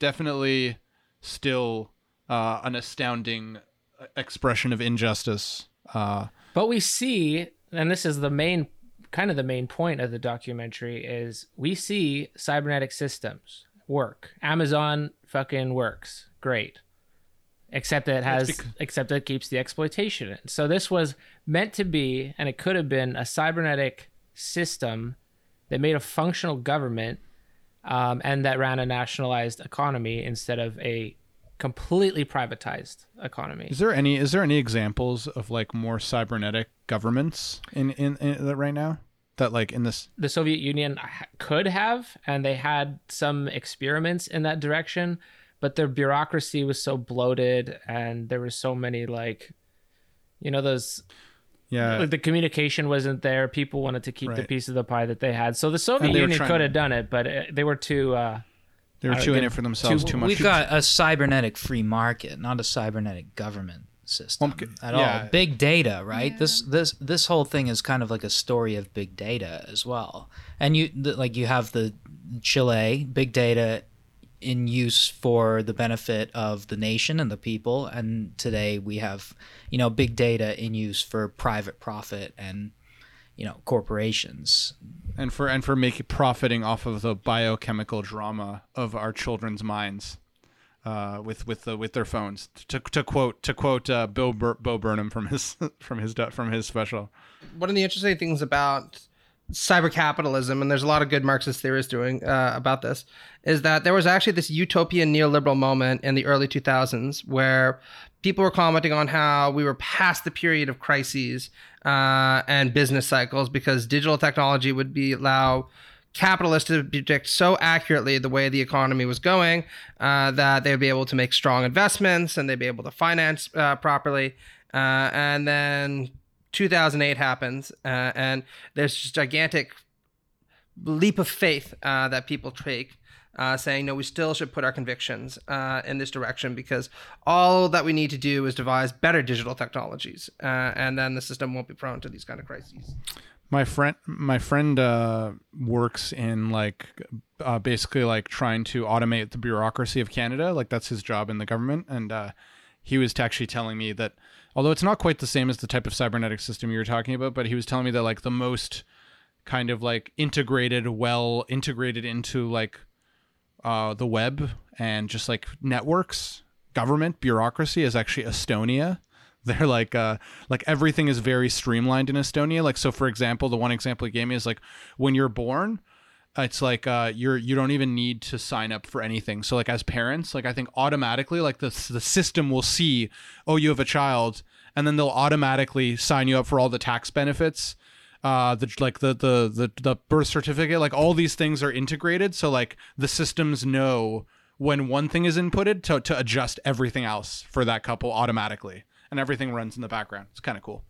definitely still uh, an astounding uh, expression of injustice. Uh, But we see, and this is the main kind of the main point of the documentary is we see cybernetic systems work. Amazon fucking works. Great. Except that it has That's bec- except that it keeps the exploitation in. So this was meant to be and it could have been a cybernetic system that made a functional government um, and that ran a nationalized economy instead of a completely privatized economy. is there any is there any examples of like more cybernetic governments in in, in that right now that like in this the Soviet Union ha- could have, and they had some experiments in that direction, but their bureaucracy was so bloated, and there were so many like, you know, those yeah like, the communication wasn't there. People wanted to keep the piece of the pie that they had, so the Soviet Union could have done it, but uh, they were too. Uh, they were I too in get it for themselves too- too, much We've got a cybernetic free market, not a cybernetic government system Okay, at yeah. all. Big data, right? This this this whole thing is kind of like a story of big data as well. And you the, like you have the Chile big data in use for the benefit of the nation and the people. And today we have you know big data in use for private profit and you know corporations. And for and for making profiting off of the biochemical drama of our children's minds uh, with with the with their phones. To, to quote to quote uh, Bill Bur- Bo Burnham from his from his from his special. One of the interesting things about cyber capitalism, and there's a lot of good Marxist theorists doing uh, about this, is that there was actually this utopian neoliberal moment in the early 2000s where people were commenting on how we were past the period of crises uh, and business cycles because digital technology would be allow capitalists to predict so accurately the way the economy was going uh, that they would be able to make strong investments and they'd be able to finance uh, properly. Uh, and then 2008 happens, uh, and there's this gigantic leap of faith uh, that people take. Uh, saying no, we still should put our convictions uh, in this direction because all that we need to do is devise better digital technologies, uh, and then the system won't be prone to these kind of crises. my friend my friend uh, works in like basically like trying to automate the bureaucracy of Canada like that's his job in the government and he was actually telling me that although it's not quite the same as the type of cybernetic system you were talking about but he was telling me that like the most kind of like integrated well integrated into like uh, the web and just like networks government bureaucracy is actually estonia. They're like uh like everything is very streamlined in estonia. Like so for example the one example he gave me is like when you're born it's like uh you're you don't even need to sign up for anything. So like as parents like i think automatically like the the system will see oh you have a child and then they'll automatically sign you up for all the tax benefits uh the like the the the, the birth certificate like all these things are integrated. So like the systems know when one thing is inputted to, to adjust everything else for that couple automatically and everything runs in the background. It's kind of cool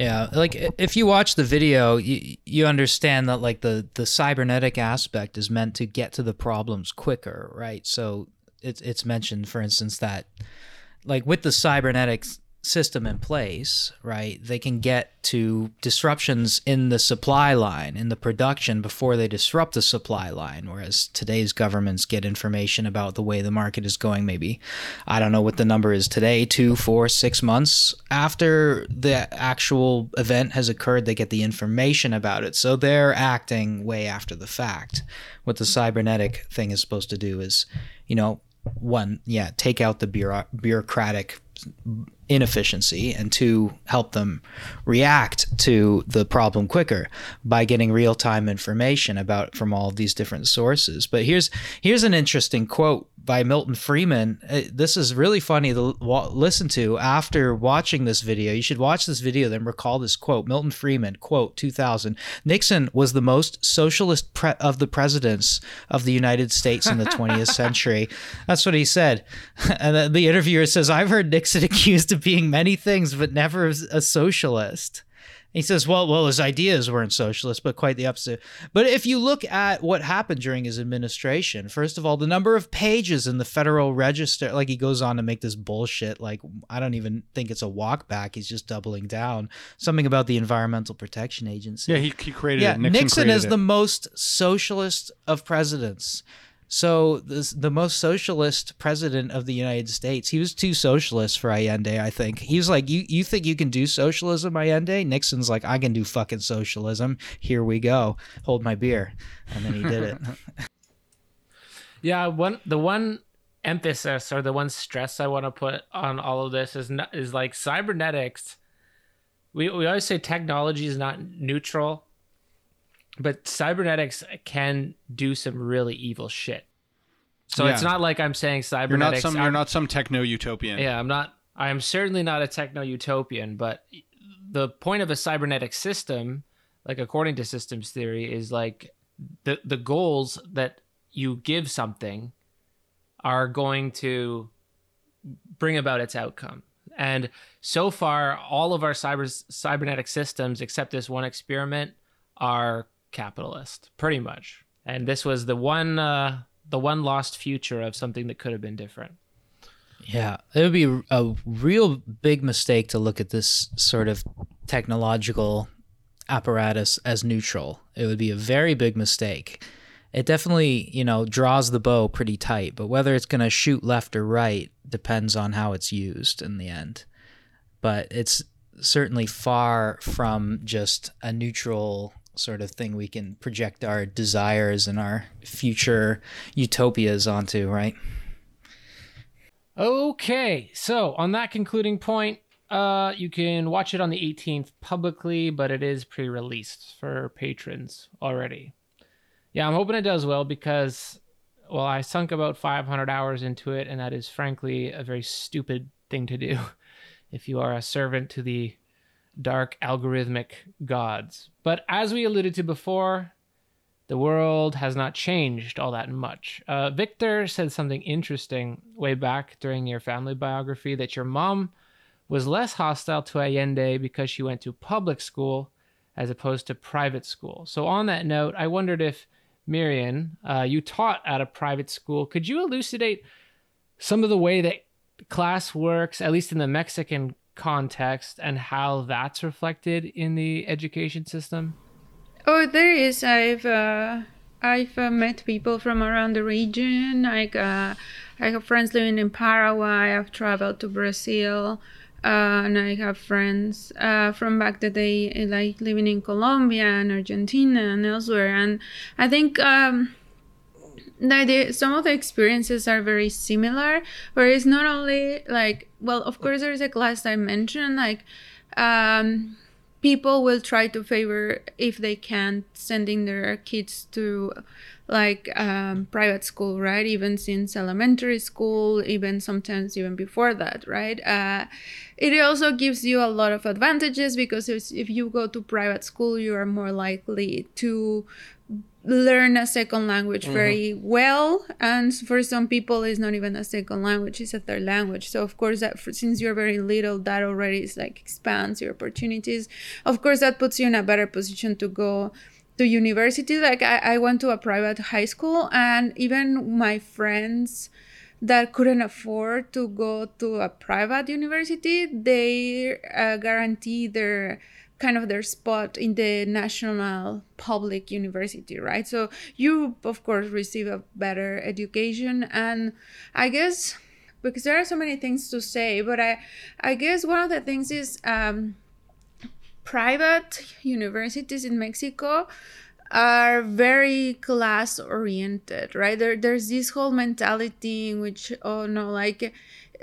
Yeah, like if you watch the video, you, you understand that like the the cybernetic aspect is meant to get to the problems quicker, right? So it's it's mentioned, for instance, that like with the cybernetic s- system in place, right, they can get to disruptions in the supply line, in the production before they disrupt the supply line. Whereas today's governments get information about the way the market is going, maybe, I don't know what the number is today, two, four, six months after the actual event has occurred, they get the information about it. So they're acting way after the fact. What the cybernetic thing is supposed to do is, you know, one, yeah, take out the bureau- bureaucratic inefficiency and to help them react to the problem quicker by getting real-time information about from all these different sources. But here's here's an interesting quote by Milton Friedman. Uh, this is really funny to listen to after watching this video. You should watch this video, then recall this quote. Milton Friedman, quote, 2000. Nixon was the most socialist pre- of the presidents of the United States in the 20th century. That's what he said. And the interviewer says, I've heard Nixon accused of being many things, but never a socialist. He says, well, well, his ideas weren't socialist, but quite the opposite. But if you look at what happened during his administration, first of all, the number of pages in the Federal Register, like he goes on to make this bullshit, like I don't even think it's a walk back. He's just doubling down. Something about the Environmental Protection Agency. Yeah, he, he created yeah, it. Nixon, Nixon is it. the most socialist of presidents. So this, the most socialist president of the United States, he was too socialist for Allende, I think. He was like, "You you think you can do socialism, Allende?" Nixon's like, "I can do fucking socialism. Here we go. Hold my beer," and then he did it. yeah, one the one emphasis or the one stress I want to put on all of this is not, is like cybernetics. We we always say technology is not neutral but cybernetics can do some really evil shit. So yeah. it's not like I'm saying cybernetics. You're not some. You're not some techno utopian. Yeah, I'm not. I am certainly not a techno utopian. But the point of a cybernetic system, like according to systems theory, is like the the goals that you give something are going to bring about its outcome. And so far, all of our cyber cybernetic systems, except this one experiment, are capitalist, pretty much. And this was the one uh, the one lost future of something that could have been different. Yeah, it would be a real big mistake to look at this sort of technological apparatus as neutral. It would be a very big mistake. It definitely, you know, draws the bow pretty tight, but whether it's going to shoot left or right depends on how it's used in the end. But it's certainly far from just a neutral sort of thing we can project our desires and our future utopias onto, right? Okay, so on that concluding point, uh, you can watch it on the 18th publicly, but it is pre-released for patrons already. Yeah, I'm hoping it does well because, well, I sunk about 500 hours into it, and that is frankly a very stupid thing to do if you are a servant to the dark algorithmic gods. But as we alluded to before, the world has not changed all that much. Uh, Victor said something interesting way back during your family biography that your mom was less hostile to Allende because she went to public school as opposed to private school. So, on that note, I wondered if Miriam, uh, you taught at a private school. Could you elucidate some of the way that class works, at least in the Mexican context and how that's reflected in the education system? Oh, there is. I've uh, I've uh, met people from around the region. Like uh, I have friends living in Paraguay. I've traveled to Brazil, uh, and I have friends uh, from back the day, like living in Colombia and Argentina and elsewhere. And I think. Um, the, some of the experiences are very similar where it's not only like well of course there's a class i mentioned like um, people will try to favor if they can sending their kids to like um, private school right? Even since elementary school even sometimes even before that right? Uh, it also gives you a lot of advantages because if you go to private school you are more likely to learn a second language mm-hmm. very well. And for some people it's not even a second language it's a third language. So of course that for, since you're very little that already is like expands your opportunities. Of course that puts you in a better position to go to university like I, I went to a private high school and even my friends that couldn't afford to go to a private university, they uh, guarantee their kind of their spot in the national public university, right? So you, of course, receive a better education. And I guess because there are so many things to say, but I, I guess one of the things is um, private universities in Mexico are very class oriented, right? There, there's this whole mentality in which, oh no, like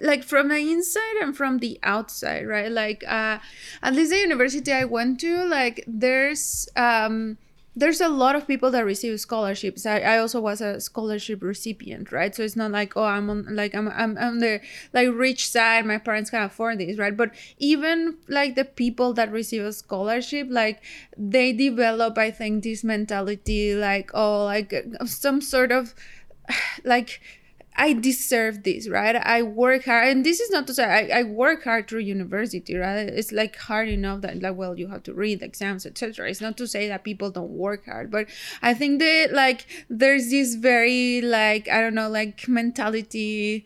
like from the inside and from the outside right like uh at least the university i went to like there's um there's a lot of people that receive scholarships. I, I also was a scholarship recipient, right? So it's not like oh I'm on like I'm I'm on the like rich side. My parents can afford this, right? But even like the people that receive a scholarship, like they develop, I think, this mentality like oh like some sort of like I deserve this, right? I work hard, and this is not to say I, I work hard through university, right? It's like hard enough that like well you have to read exams, etc. It's not to say that people don't work hard, but I think that like there's this very like I don't know like mentality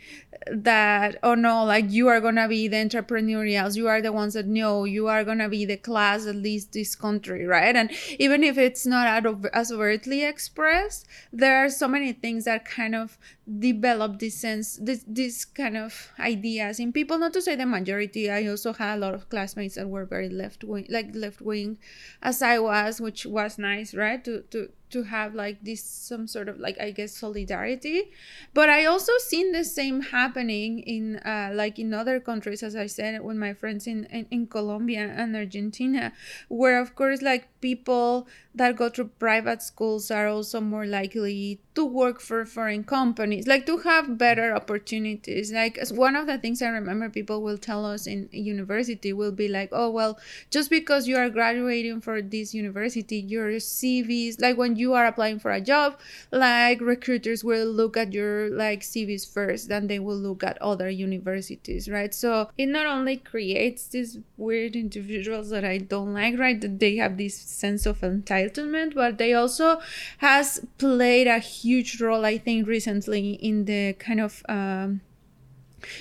that oh no like you are gonna be the entrepreneurials you are the ones that know you are gonna be the class that leads this country right? And even if it's not out of as overtly expressed there are so many things that kind of develop this sense this this kind of ideas in people not to say the majority. I also had a lot of classmates that were very left wing like left wing as i was which was nice right to to to have like this some sort of like i guess solidarity. But i also seen the same happening in uh, like in other countries as i said with my friends in, in in colombia and argentina where of course like people that go to private schools are also more likely to work for foreign companies like to have better opportunities. Like one of the things i remember people will tell us in university will be like oh well just because you are graduating for this university your cvs like when you are applying for a job like recruiters will look at your like cvs first then they will look at other universities right? So it not only creates these weird individuals that i don't like right? That they have this sense of entitlement but they also has played a huge role i think recently in the kind of um,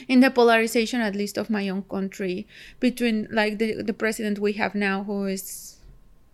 in the polarization at least of my own country between like the, the president we have now who is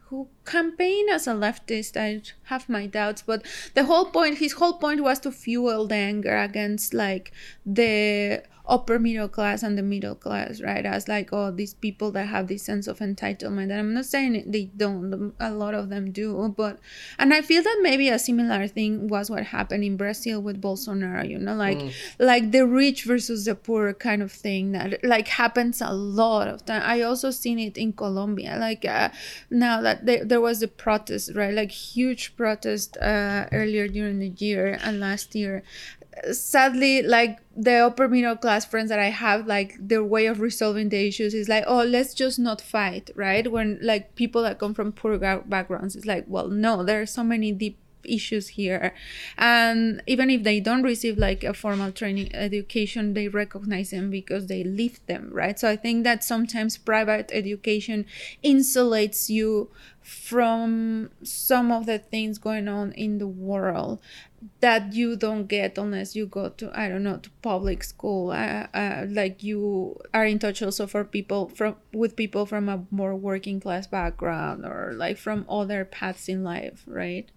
who campaign as a leftist i have my doubts but the whole point his whole point was to fuel the anger against like the upper middle class and the middle class, right? As like, oh, these people that have this sense of entitlement. And I'm not saying they don't, a lot of them do, but, and I feel that maybe a similar thing was what happened in Brazil with Bolsonaro, you know, like, mm. like the rich versus the poor kind of thing that like happens a lot of time. I also seen it in Colombia, like uh, now that they, there was a protest, right? Like huge protest uh, earlier during the year and last year sadly like the upper middle class friends that i have like their way of resolving the issues is like oh let's just not fight right? When like people that come from poor backgrounds it's like well no there are so many deep issues here. And even if they don't receive like a formal training education they recognize them because they live them right? So i think that sometimes private education insulates you from some of the things going on in the world that you don't get unless you go to i don't know to public school. Uh, uh, like you are in touch also for people from with people from a more working class background or like from other paths in life right?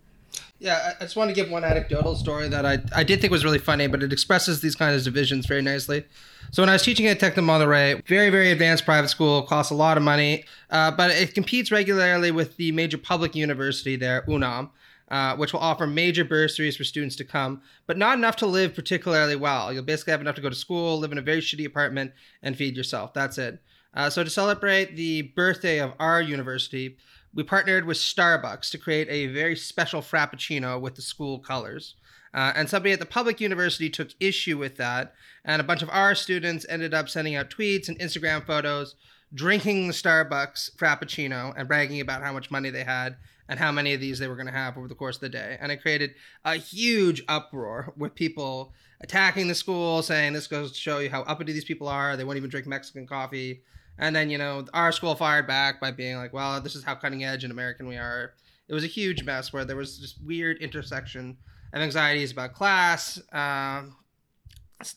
Yeah, I just want to give one anecdotal story that I, I did think was really funny, but it expresses these kinds of divisions very nicely. So when I was teaching at Tec de Monterrey, very, very advanced private school, costs a lot of money, uh, but it competes regularly with the major public university there, UNAM uh, which will offer major bursaries for students to come, but not enough to live particularly well. You'll basically have enough to go to school, live in a very shitty apartment, and feed yourself. That's it. Uh, so, to celebrate the birthday of our university, we partnered with Starbucks to create a very special Frappuccino with the school colors. Uh, and somebody at the public university took issue with that, and a bunch of our students ended up sending out tweets and Instagram photos drinking the Starbucks Frappuccino and bragging about how much money they had and how many of these they were going to have over the course of the day. And it created a huge uproar with people attacking the school, saying this goes to show you how uppity these people are. They won't even drink Mexican coffee. And then, you know, our school fired back by being like, well, this is how cutting edge and American we are. It was a huge mess where there was just weird intersection of anxieties about class, um,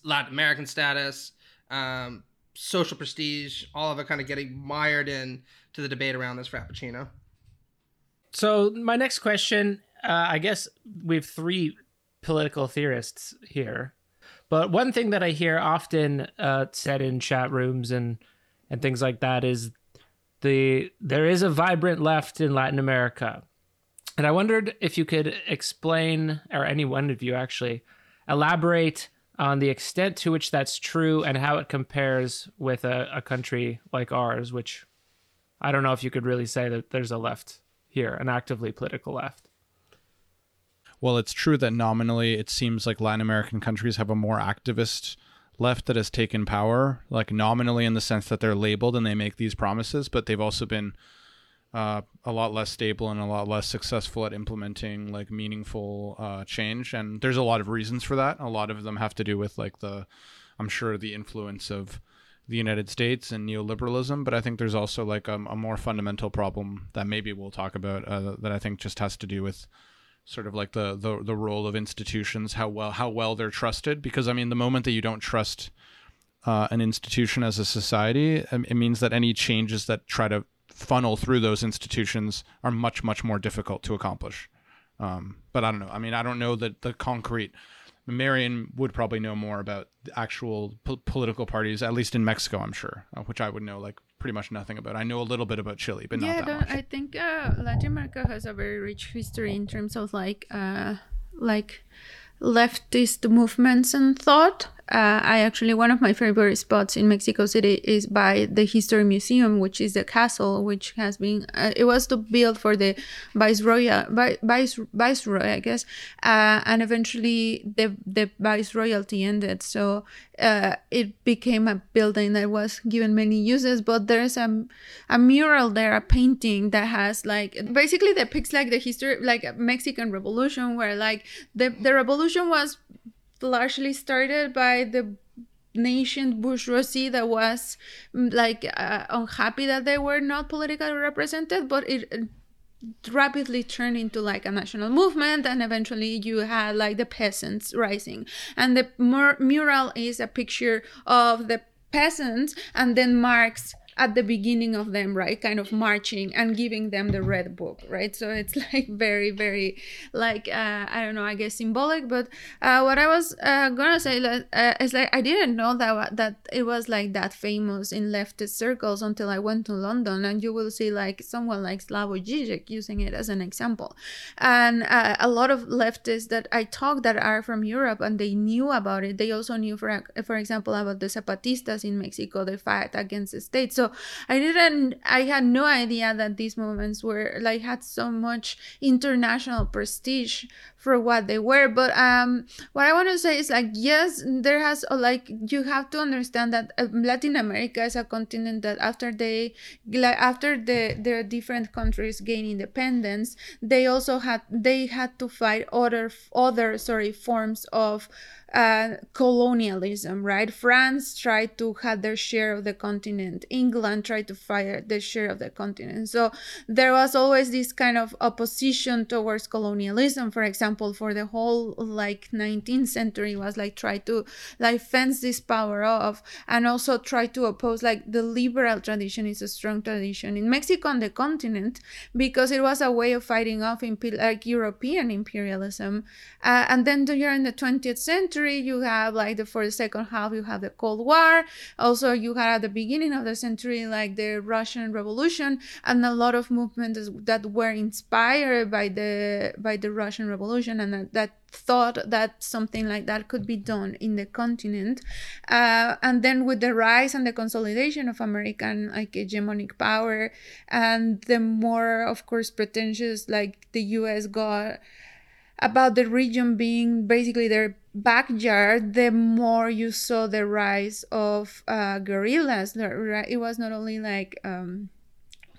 Latin American status, um, social prestige, all of it kind of getting mired in to the debate around this Frappuccino. So my next question, uh, I guess we have three political theorists here, but one thing that I hear often uh, said in chat rooms and and things like that is the there is a vibrant left in Latin America, and I wondered if you could explain, or any one of you actually, elaborate on the extent to which that's true and how it compares with a, a country like ours, which I don't know if you could really say that there's a left here, an actively political left. Well, it's true that nominally it seems like Latin American countries have a more activist left that has taken power, like nominally in the sense that they're labeled and they make these promises, but they've also been uh, a lot less stable and a lot less successful at implementing like meaningful uh, change. And there's a lot of reasons for that. A lot of them have to do with like the, I'm sure, the influence of the United States and neoliberalism. But I think there's also like a, a more fundamental problem that maybe we'll talk about uh, that I think just has to do with sort of like the, the the role of institutions, how well how well they're trusted. Because I mean, the moment that you don't trust uh, an institution as a society, um, it means that any changes that try to funnel through those institutions are much much more difficult to accomplish. Um, but I don't know. I mean, I don't know that the concrete. Miriam would probably know more about the actual po- political parties, at least in Mexico, I'm sure, uh, which I would know like pretty much nothing about. I know a little bit about Chile, but yeah, not that much. I think uh, Latin America has a very rich history in terms of like uh, like leftist movements and thought. Uh, I actually one of my favorite spots in Mexico City is by the History Museum, which is the castle which has been uh, it was to build for the viceroy vi- vice viceroy I guess, uh, and eventually the the viceroyalty ended, so uh, it became a building that was given many uses. But there's a a mural there, a painting that has like basically depicts like the history like Mexican Revolution, where like the the revolution was largely started by the nation bourgeoisie that was mm, like uh, unhappy that they were not politically represented but it rapidly turned into like a national movement and eventually you had like the peasants rising. And the mur- mural is a picture of the peasants and then marx at the beginning of them right kind of marching and giving them the red book right? So it's like very very like uh, i don't know i guess symbolic but uh, what i was uh, gonna say uh, is like i didn't know that that it was like that famous in leftist circles until i went to london and you will see like someone like slavoj žižek using it as an example. And uh, a lot of leftists that i talked that are from europe and they knew about it they also knew for for example about the zapatistas in mexico they fight against the state. So I didn't I had no idea that these movements were like had so much international prestige for what they were. But um what I want to say is like yes there has uh, like you have to understand that uh, Latin America is a continent that after they like after the their different countries gain independence they also had they had to fight other other sorry forms of uh, colonialism, right? France tried to have their share of the continent. England tried to fire their share of the continent. So there was always this kind of opposition towards colonialism. For example, for the whole like 19th century was like try to like fence this power off and also try to oppose like the liberal tradition is a strong tradition in Mexico on the continent because it was a way of fighting off impe- like European imperialism. Uh, and then during the 20th century, you have like the for the second half you have the cold war. Also you had at the beginning of the century like the russian revolution and a lot of movements that were inspired by the by the russian revolution and that, that thought that something like that could be done in the continent. Uh, and then with the rise and the consolidation of american like hegemonic power and the more of course pretentious like the us got about the region being basically their backyard, the more you saw the rise of uh, guerrillas. It was not only like um,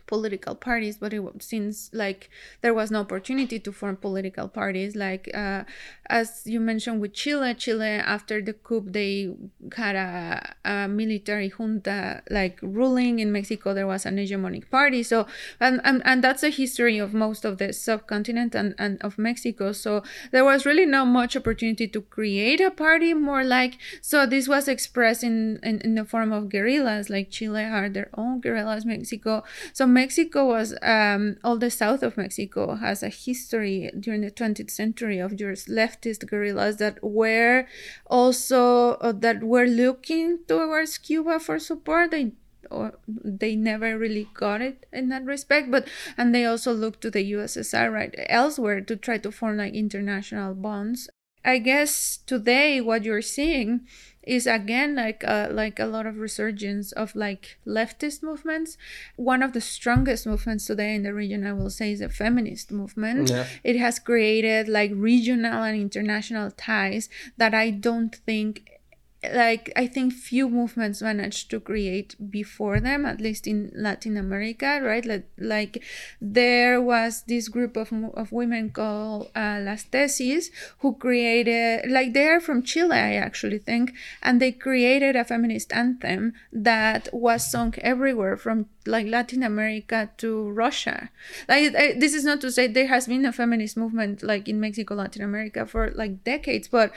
political parties, but it seems like there was no opportunity to form political parties. Like uh, as you mentioned with Chile, Chile after the coup they had a, a, military junta like ruling in Mexico. There was an hegemonic party. So and, and and that's the history of most of the subcontinent and, and of Mexico. So there was really not much opportunity to create a party. More like so this was expressed in in, in the form of guerrillas. Like Chile had their own guerrillas. Mexico. So Mexico was um, all the south of Mexico has a history during the 20th century of just leftist guerrillas that were also uh, that were looking towards Cuba for support. They or they never really got it in that respect but and they also looked to the ussr right elsewhere to try to form like international bonds i guess today what you're seeing is again like uh, like a lot of resurgence of like leftist movements. One of the strongest movements today in the region, I will say, is the feminist movement. Yeah. It has created like regional and international ties that I don't think like I think few movements managed to create before them, at least in Latin America, right? Like, like there was this group of, of women called uh, Las Tesis who created, like they are from Chile, I actually think, and they created a feminist anthem that was sung everywhere from like Latin America to Russia. Like I, this is not to say there has been a feminist movement like in Mexico, Latin America for like decades, but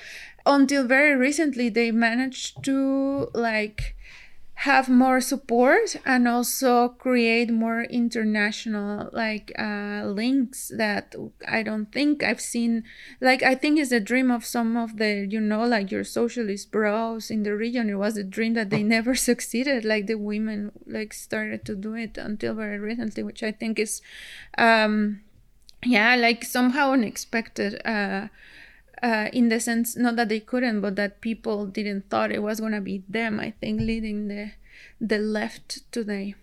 until very recently they managed to like have more support and also create more international like uh, links that I don't think I've seen. Like I think it's a dream of some of the you know like your socialist bros in the region. It was a dream that they never succeeded. Like the women like started to do it until very recently, which I think is, um, yeah, like somehow unexpected. Uh, uh, in the sense not that they couldn't but that people didn't thought it was going to be them i think leading the the left today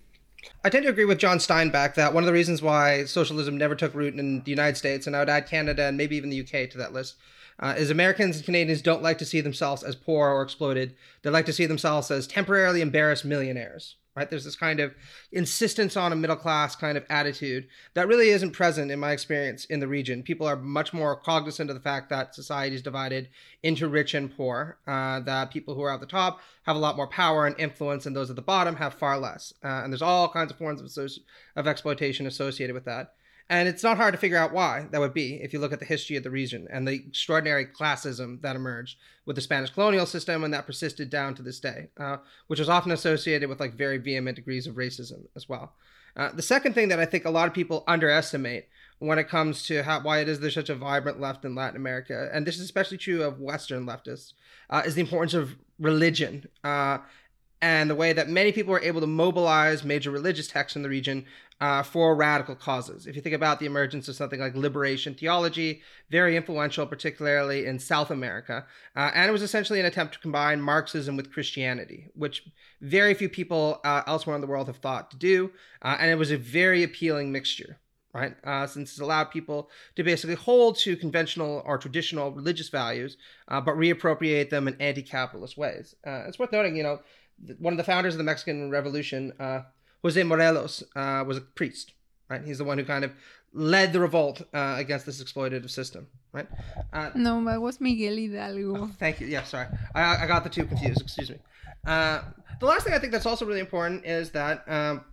I tend to agree with John Steinbeck that one of the reasons why socialism never took root in the United States, and I would add Canada and maybe even the UK to that list, uh, is Americans and Canadians don't like to see themselves as poor or exploited. They like to see themselves as temporarily embarrassed millionaires right? There's this kind of insistence on a middle class kind of attitude that really isn't present in my experience in the region. People are much more cognizant of the fact that society is divided into rich and poor, uh, that people who are at the top have a lot more power and influence, and those at the bottom have far less. Uh, and there's all kinds of forms of, associ- of exploitation associated with that. And it's not hard to figure out why that would be if you look at the history of the region and the extraordinary classism that emerged with the Spanish colonial system and that persisted down to this day, uh, which is often associated with like very vehement degrees of racism as well. Uh, the second thing that I think a lot of people underestimate when it comes to how, why it is there's such a vibrant left in Latin America, and this is especially true of Western leftists, uh, is the importance of religion uh, and the way that many people were able to mobilize major religious texts in the region uh, for radical causes. If you think about the emergence of something like liberation theology, very influential, particularly in South America, uh, and it was essentially an attempt to combine Marxism with Christianity, which very few people uh, elsewhere in the world have thought to do, uh, and it was a very appealing mixture. Right, uh, since it allowed people to basically hold to conventional or traditional religious values, uh, but reappropriate them in anti-capitalist ways. it's worth noting, you know, one of the founders of the Mexican Revolution, uh, Jose Morelos, uh, was a priest. Right, he's the one who kind of led the revolt uh, against this exploitative system. Right. Uh, no, that was Miguel Hidalgo. Oh, thank you. Yeah, sorry, I, I got the two confused. Excuse me. Uh, the last thing I think that's also really important is that. Um,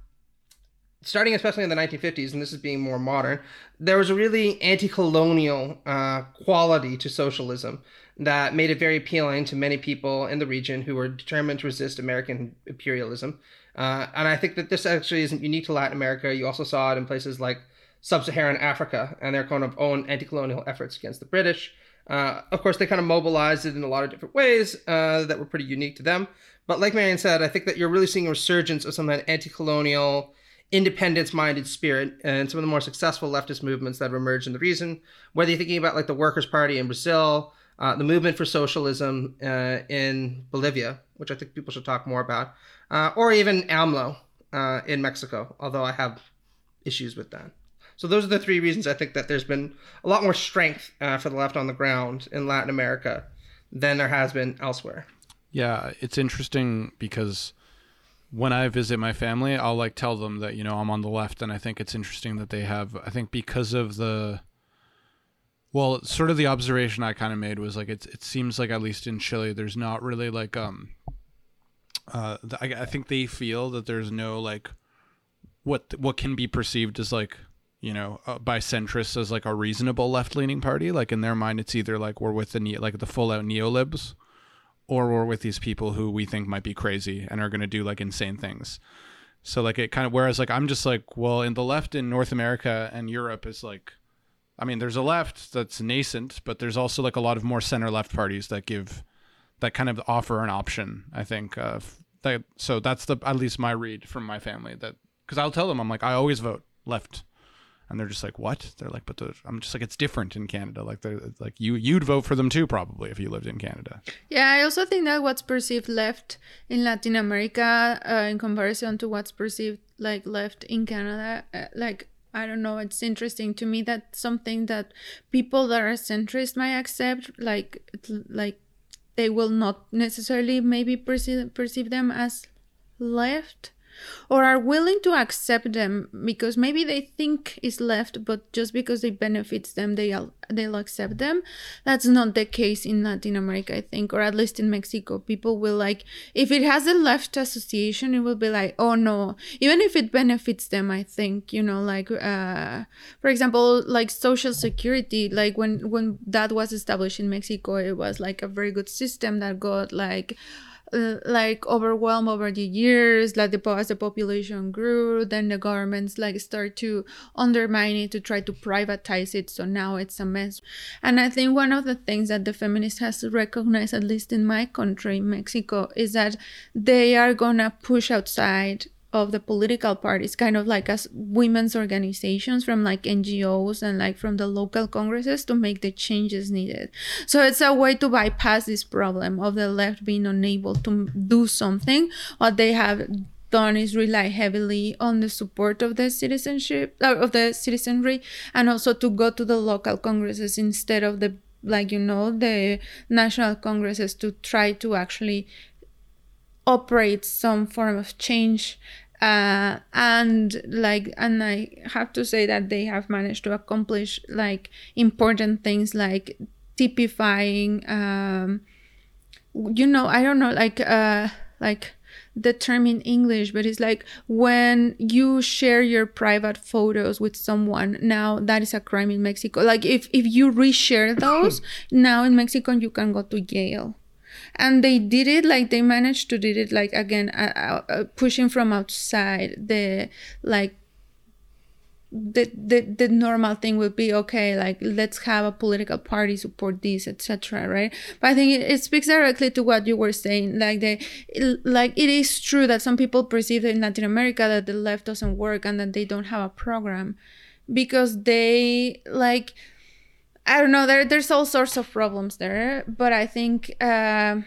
starting especially in the 1950s, and this is being more modern, there was a really anti colonial uh, quality to socialism that made it very appealing to many people in the region who were determined to resist American imperialism. Uh, and I think that this actually isn't unique to Latin America. You also saw it in places like sub-Saharan Africa and their kind of own anti-colonial efforts against the British. Uh, of course, they kind of mobilized it in a lot of different ways uh, that were pretty unique to them. But like Miriam said, I think that you're really seeing a resurgence of some of that anti-colonial, independence-minded spirit and some of the more successful leftist movements that have emerged in the region. Whether you're thinking about like the Workers' Party in Brazil, uh, the movement for socialism uh, in Bolivia, which I think people should talk more about, uh, or even AMLO uh, in Mexico, although I have issues with that. So those are the three reasons I think that there's been a lot more strength uh, for the left on the ground in Latin America than there has been elsewhere. Yeah, it's interesting because when I visit my family, I'll like tell them that you know I'm on the left, and I think it's interesting that they have. I think because of the, well, sort of the observation I kind of made was like it. It seems like at least in Chile, there's not really like um. Uh, I, I think they feel that there's no like, what what can be perceived as like you know uh, by centrists as like a reasonable left leaning party. Like in their mind, it's either like we're with the ne- like the full out neolibs or we're with these people who we think might be crazy and are going to do like insane things. So like it kind of whereas like I'm just like well in the left in North America and Europe is like I mean there's a left that's nascent but there's also like a lot of more center left parties that give that kind of offer an option I think uh that so that's the at least my read from my family that cuz I'll tell them I'm like I always vote left and they're just like what? They're like but i'm just like it's different in canada. Like they're like you you'd vote for them too probably if you lived in canada. Yeah, I also think that what's perceived left in Latin America, uh, in comparison to what's perceived like left in Canada, uh, like I don't know, it's interesting to me that something that people that are centrist might accept, like like they will not necessarily maybe perceive perceive them as left or are willing to accept them because maybe they think is left but just because it benefits them they'll they'll accept them. That's not the case in latin america i think or at least in mexico. People will like if it has a left association it will be like oh no even if it benefits them i think you know like uh for example like social security like when when that was established in mexico it was like a very good system that got like Uh, like overwhelmed over the years like the as the population grew then the governments like start to undermine it to try to privatize it so now it's a mess. And i think one of the things that the feminist has recognized at least in my country mexico is that they are gonna push outside of the political parties kind of like as women's organizations from like ngos and like from the local congresses to make the changes needed. So it's a way to bypass this problem of the left being unable to do something. What they have done is rely heavily on the support of the citizenship uh, of the citizenry and also to go to the local congresses instead of the like you know the national congresses to try to actually operate some form of change uh, and like and i have to say that they have managed to accomplish like important things like typifying um you know i don't know like uh like the term in english but it's like when you share your private photos with someone now that is a crime in mexico. Like if if you reshare those now in mexico you can go to jail and they did it like they managed to did it like again uh, uh, pushing from outside the like the, the the normal thing would be okay like let's have a political party support this etc right? But i think it, it speaks directly to what you were saying like the like it is true that some people perceive in latin america that the left doesn't work and that they don't have a program because they like I don't know. There, there's all sorts of problems there, but I think, uh,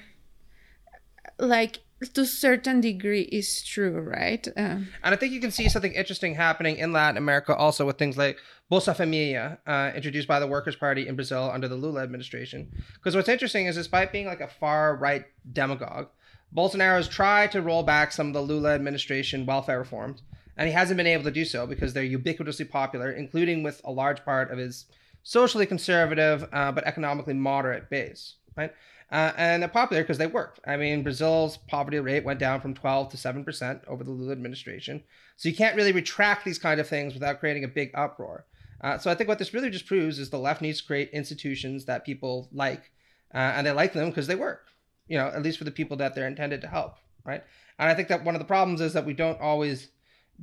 like to a certain degree, is true, right? Um, And I think you can see something interesting happening in Latin America also with things like Bolsa Familia, uh, introduced by the Workers' Party in Brazil under the Lula administration. Because what's interesting is, despite being like a far right demagogue, Bolsonaro's tried to roll back some of the Lula administration welfare reforms, and he hasn't been able to do so because they're ubiquitously popular, including with a large part of his socially conservative uh, but economically moderate base, right? Uh, and they're popular because they work. I mean, Brazil's poverty rate went down from 12 to 7% over the Lula administration. So you can't really retract these kind of things without creating a big uproar. Uh, so I think what this really just proves is the left needs to create institutions that people like, uh, and they like them because they work. You know, at least for the people that they're intended to help, right? And I think that one of the problems is that we don't always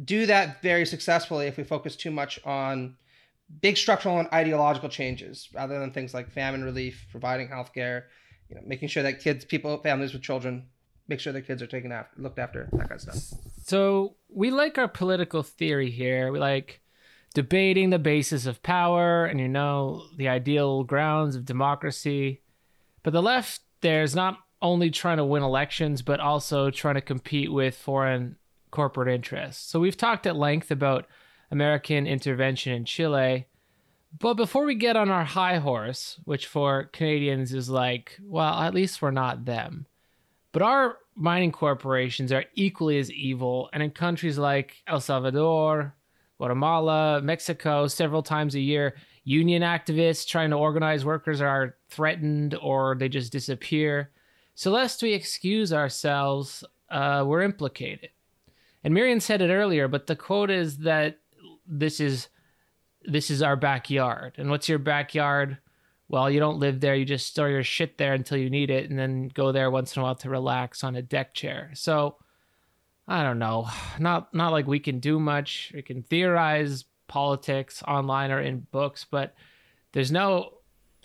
do that very successfully if we focus too much on big structural and ideological changes rather than things like famine relief, providing healthcare, you know, making sure that kids, people, families with children, make sure their kids are taken after, looked after, that kind of stuff. So we like our political theory here. We like debating the basis of power and you know the ideal grounds of democracy. But the left there is not only trying to win elections but also trying to compete with foreign corporate interests. So we've talked at length about American intervention in Chile. But before we get on our high horse, which for Canadians is like, well, at least we're not them. But our mining corporations are equally as evil. And in countries like El Salvador, Guatemala, Mexico, several times a year, union activists trying to organize workers are threatened or they just disappear. So, lest we excuse ourselves, uh, we're implicated. And Miriam said it earlier, but the quote is that this is this is our backyard. And what's your backyard? Well, you don't live there. You just store your shit there until you need it, and then go there once in a while to relax on a deck chair. So, I don't know. Not not like we can do much. We can theorize politics online or in books, but there's no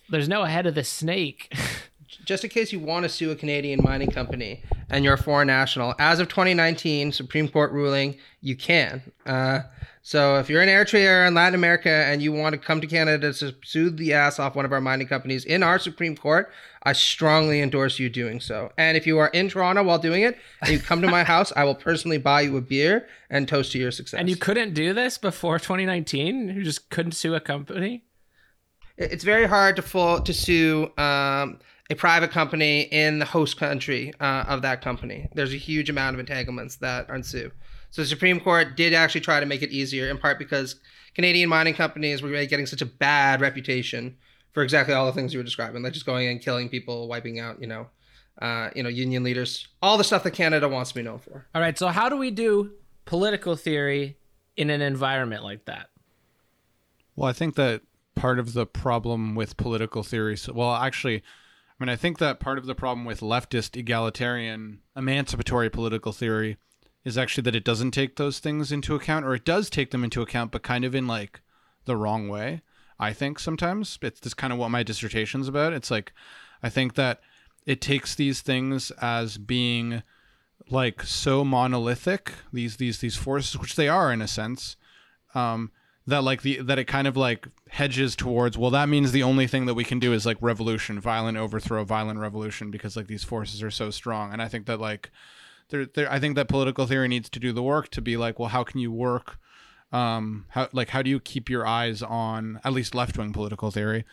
there's no head of the snake. just in case you want to sue a Canadian mining company and you're a foreign national, as of 2019 Supreme Court ruling, you can. Uh, so if you're in Eritrea or in Latin America and you want to come to Canada to sue the ass off one of our mining companies in our Supreme Court, I strongly endorse you doing so. And if you are in Toronto while doing it and you come to my house, I will personally buy you a beer and toast to your success. And you couldn't do this before 2019? You just couldn't sue a company? It's very hard to full to sue um, a private company in the host country uh, of that company. There's a huge amount of entanglements that ensue. So the Supreme Court did actually try to make it easier, in part because Canadian mining companies were really getting such a bad reputation for exactly all the things you were describing, like just going and killing people, wiping out, you know, uh, you know, union leaders, all the stuff that Canada wants to be known for. All right, so how do we do political theory in an environment like that? Well, I think that part of the problem with political theory, well, actually, I mean, I think that part of the problem with leftist, egalitarian, emancipatory political theory is actually that it doesn't take those things into account, or it does take them into account, but kind of in like the wrong way. I think sometimes it's just kind of what my dissertation's about. It's like, I think that it takes these things as being like so monolithic these these these forces which they are in a sense um that like the that it kind of like hedges towards well that means the only thing that we can do is like revolution violent overthrow violent revolution because like these forces are so strong and i think that like there, there I think that political theory needs to do the work to be like, well, how can you work? Um, how like how do you keep your eyes on at least left wing political theory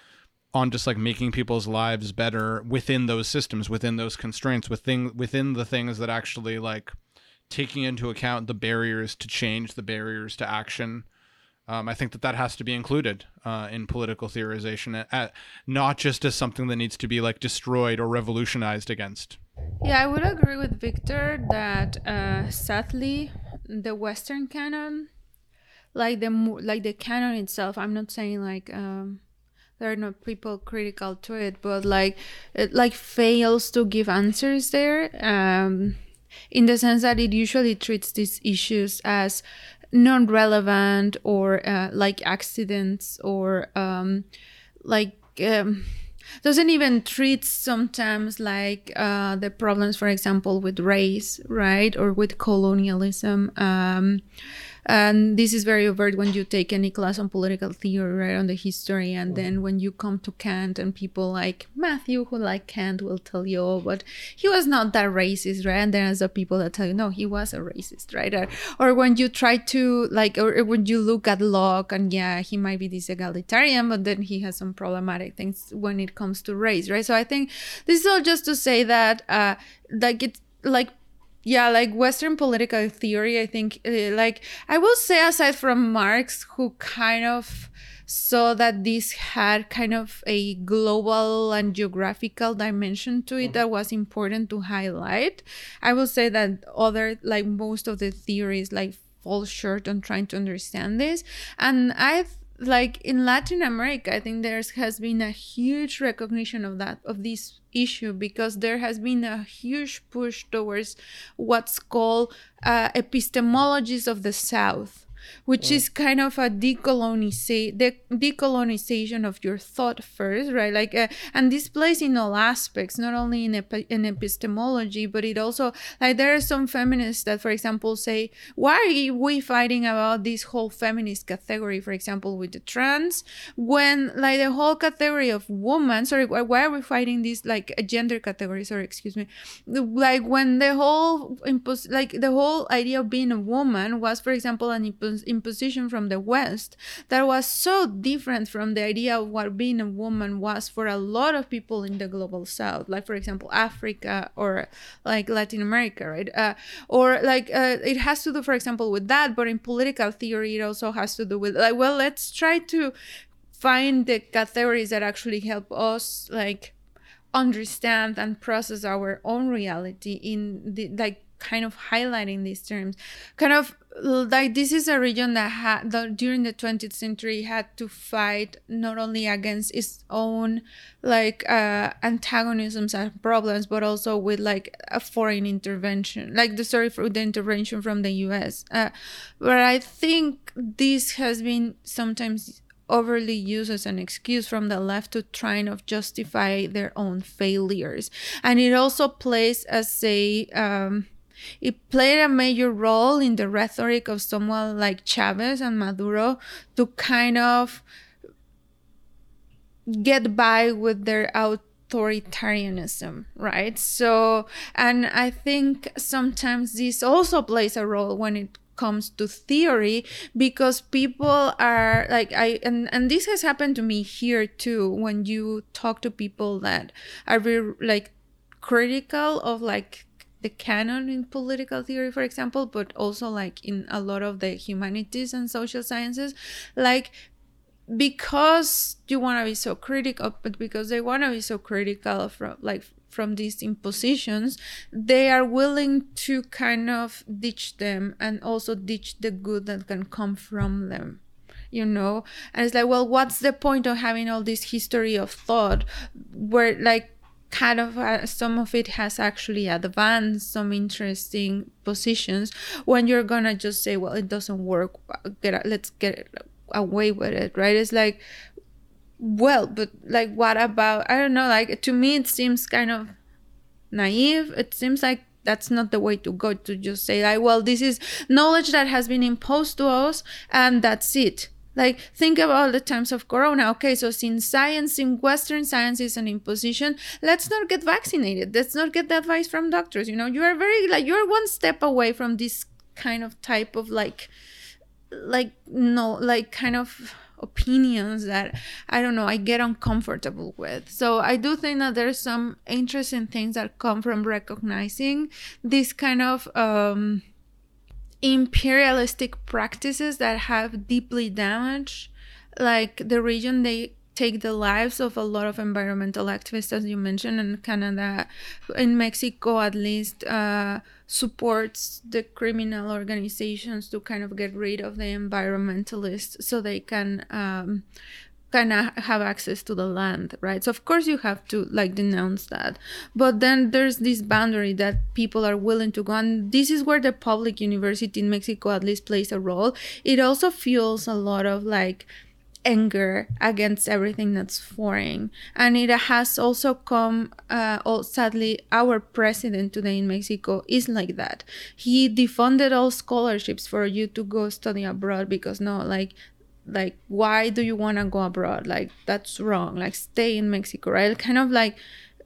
on just like making people's lives better within those systems, within those constraints, within within the things that actually like taking into account the barriers to change, the barriers to action. Um, I think that that has to be included uh, in political theorization, at, at, not just as something that needs to be like destroyed or revolutionized against. Yeah, I would agree with Victor that uh, sadly the Western canon, like the like the canon itself, I'm not saying like um, there are not people critical to it, but like it like fails to give answers there. Um, in the sense that it usually treats these issues as non-relevant or uh, like accidents or um, like um, doesn't even treat sometimes like uh, the problems, for example, with race, right, or with colonialism. Um, and this is very overt when you take any class on political theory right on the history and then when you come to kant and people like matthew who like kant will tell you oh but he was not that racist right? And then there's the people that tell you no he was a racist right? Or, or when you try to like or, or when you look at locke and yeah he might be this egalitarian but then he has some problematic things when it comes to race right? So i think this is all just to say that uh like it's like yeah like western political theory i think uh, like i will say aside from marx who kind of saw that this had kind of a global and geographical dimension to it mm-hmm. that was important to highlight i will say that other like most of the theories like fall short on trying to understand this and i've like in Latin America, I think there has been a huge recognition of that of this issue because there has been a huge push towards what's called uh, epistemologies of the South which is kind of a decolonization the decolonization of your thought first right? Like uh, and this plays in all aspects not only in, epi- in epistemology but it also like there are some feminists that for example say why are we fighting about this whole feminist category for example with the trans? When like the whole category of woman sorry why are we fighting this like a gender category? Sorry excuse me. Like when the whole impos- like the whole idea of being a woman was for example an impos- imposition from the West that was so different from the idea of what being a woman was for a lot of people in the global South, like for example Africa or like Latin America, right? Uh, or like uh, it has to do, for example, with that, but in political theory, it also has to do with like, well, let's try to find the categories that actually help us like understand and process our own reality in the like kind of highlighting these terms. Kind of like this is a region that had that during the 20th century had to fight not only against its own like uh antagonisms and problems but also with like a foreign intervention like the story for the intervention from the us uh, but i think this has been sometimes overly used as an excuse from the left to trying of justify their own failures. And it also plays as a um, it played a major role in the rhetoric of someone like Chavez and Maduro to kind of get by with their authoritarianism, right? So, and I think sometimes this also plays a role when it comes to theory because people are like i and and this has happened to me here too when you talk to people that are very like critical of like the canon in political theory for example but also like in a lot of the humanities and social sciences like because you want to be so critical but because they want to be so critical from like from these impositions, they are willing to kind of ditch them and also ditch the good that can come from them you know? And it's like well what's the point of having all this history of thought where like kind of uh, some of it has actually advanced some interesting positions when you're gonna just say well it doesn't work. Get let's get away with it right? It's like well but like what about i don't know like to me it seems kind of naive. It seems like that's not the way to go to just say like well this is knowledge that has been imposed to us and that's it like think about the times of corona. Okay so since science in western science is an imposition let's not get vaccinated. Let's not get the advice from doctors. You know you are very like you're one step away from this kind of type of like like no like kind of opinions that I don't know, I get uncomfortable with. So I do think that there's some interesting things that come from recognizing this kind of um, imperialistic practices that have deeply damaged like the region they take the lives of a lot of environmental activists, as you mentioned, in Canada, in Mexico at least, uh, supports the criminal organizations to kind of get rid of the environmentalists so they can um, of have access to the land, right? So of course you have to like denounce that, but then there's this boundary that people are willing to go, and this is where the public university in Mexico at least plays a role. It also fuels a lot of like anger against everything that's foreign. And it has also come, uh, oh, sadly, our president today in Mexico is like that. He defunded all scholarships for you to go study abroad because no, like, like why do you want to go abroad like that's wrong like stay in mexico right kind of like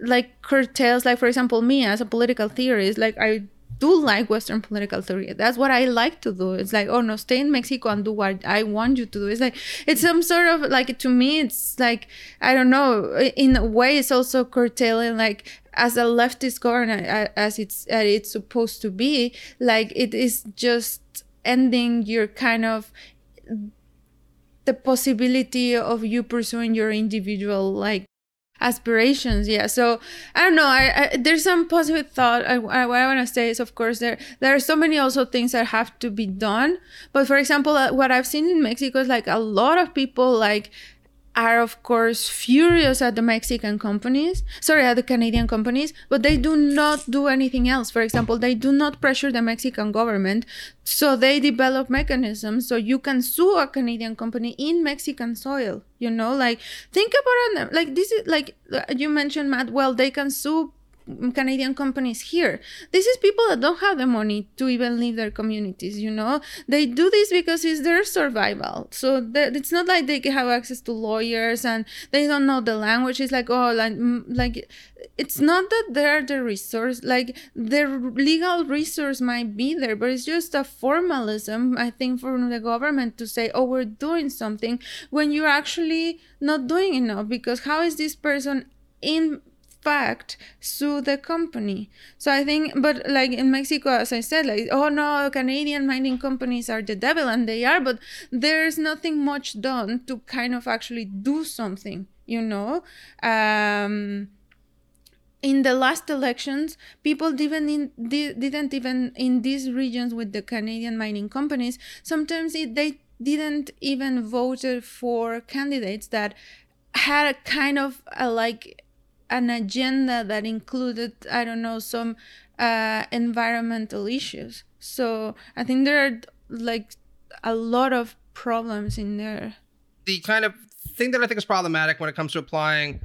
like curtails like for example me as a political theorist like i do like Western political theory. That's what I like to do. It's like, oh no, stay in Mexico and do what I want you to do. It's like it's some sort of like to me, it's like I don't know. In a way, it's also curtailing like as a leftist government as it's as it's supposed to be. Like it is just ending your kind of the possibility of you pursuing your individual like aspirations yeah. So i don't know I, I there's some positive thought I, I, what i want to say is of course there there are so many also things that have to be done. But for example uh, what i've seen in mexico is like a lot of people like are of course furious at the Mexican companies, sorry, at the Canadian companies, but they do not do anything else. For example, they do not pressure the Mexican government, so they develop mechanisms so you can sue a Canadian company in Mexican soil. You know, like think about it. Like this is like you mentioned, Matt. Well, they can sue Canadian companies here. This is people that don't have the money to even leave their communities, you know? They do this because it's their survival. So it's not like they have access to lawyers and they don't know the language. It's like, oh, like, mm, like it's not that they're the resource, like their legal resource might be there, but it's just a formalism, I think, from the government to say, oh, we're doing something when you're actually not doing enough because how is this person in fact sue the company so i think but like in mexico as i said like oh no canadian mining companies are the devil and they are but there's nothing much done to kind of actually do something you know um in the last elections, people didn't in, didn't even in these regions with the Canadian mining companies. Sometimes it, they didn't even vote for candidates that had a kind of a, like an agenda that included i don't know some uh, environmental issues. So i think there are like a lot of problems in there. The kind of thing that i think is problematic when it comes to applying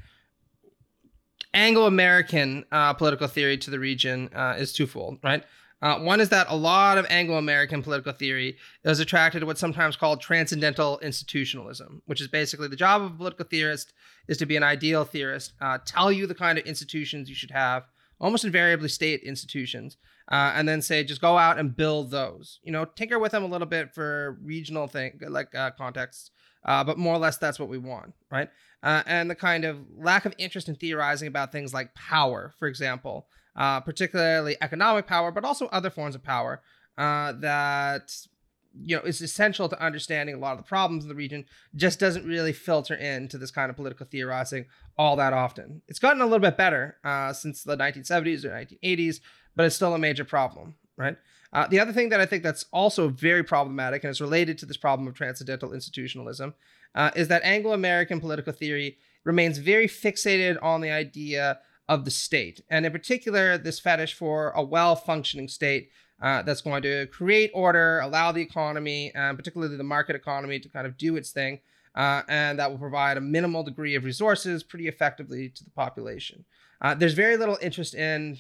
anglo-american uh, political theory to the region uh, is twofold right? Uh, one is that a lot of Anglo American political theory is attracted to what's sometimes called transcendental institutionalism, which is basically the job of a political theorist is to be an ideal theorist, uh, tell you the kind of institutions you should have, almost invariably state institutions, uh, and then say just go out and build those. You know, tinker with them a little bit for regional thing like uh, contexts, uh, but more or less that's what we want, right? Uh, and the kind of lack of interest in theorizing about things like power, for example uh, particularly economic power, but also other forms of power uh, that you know is essential to understanding a lot of the problems in the region. Just doesn't really filter into this kind of political theorizing all that often. It's gotten a little bit better uh, since the 1970s or 1980s, but it's still a major problem, right? Uh, the other thing that I think that's also very problematic and is related to this problem of transcendental institutionalism uh, is that Anglo American political theory remains very fixated on the idea of the state. And in particular, this fetish for a well functioning state uh, that's going to create order, allow the economy, and particularly the market economy, to kind of do its thing. Uh, and that will provide a minimal degree of resources pretty effectively to the population. Uh, there's very little interest in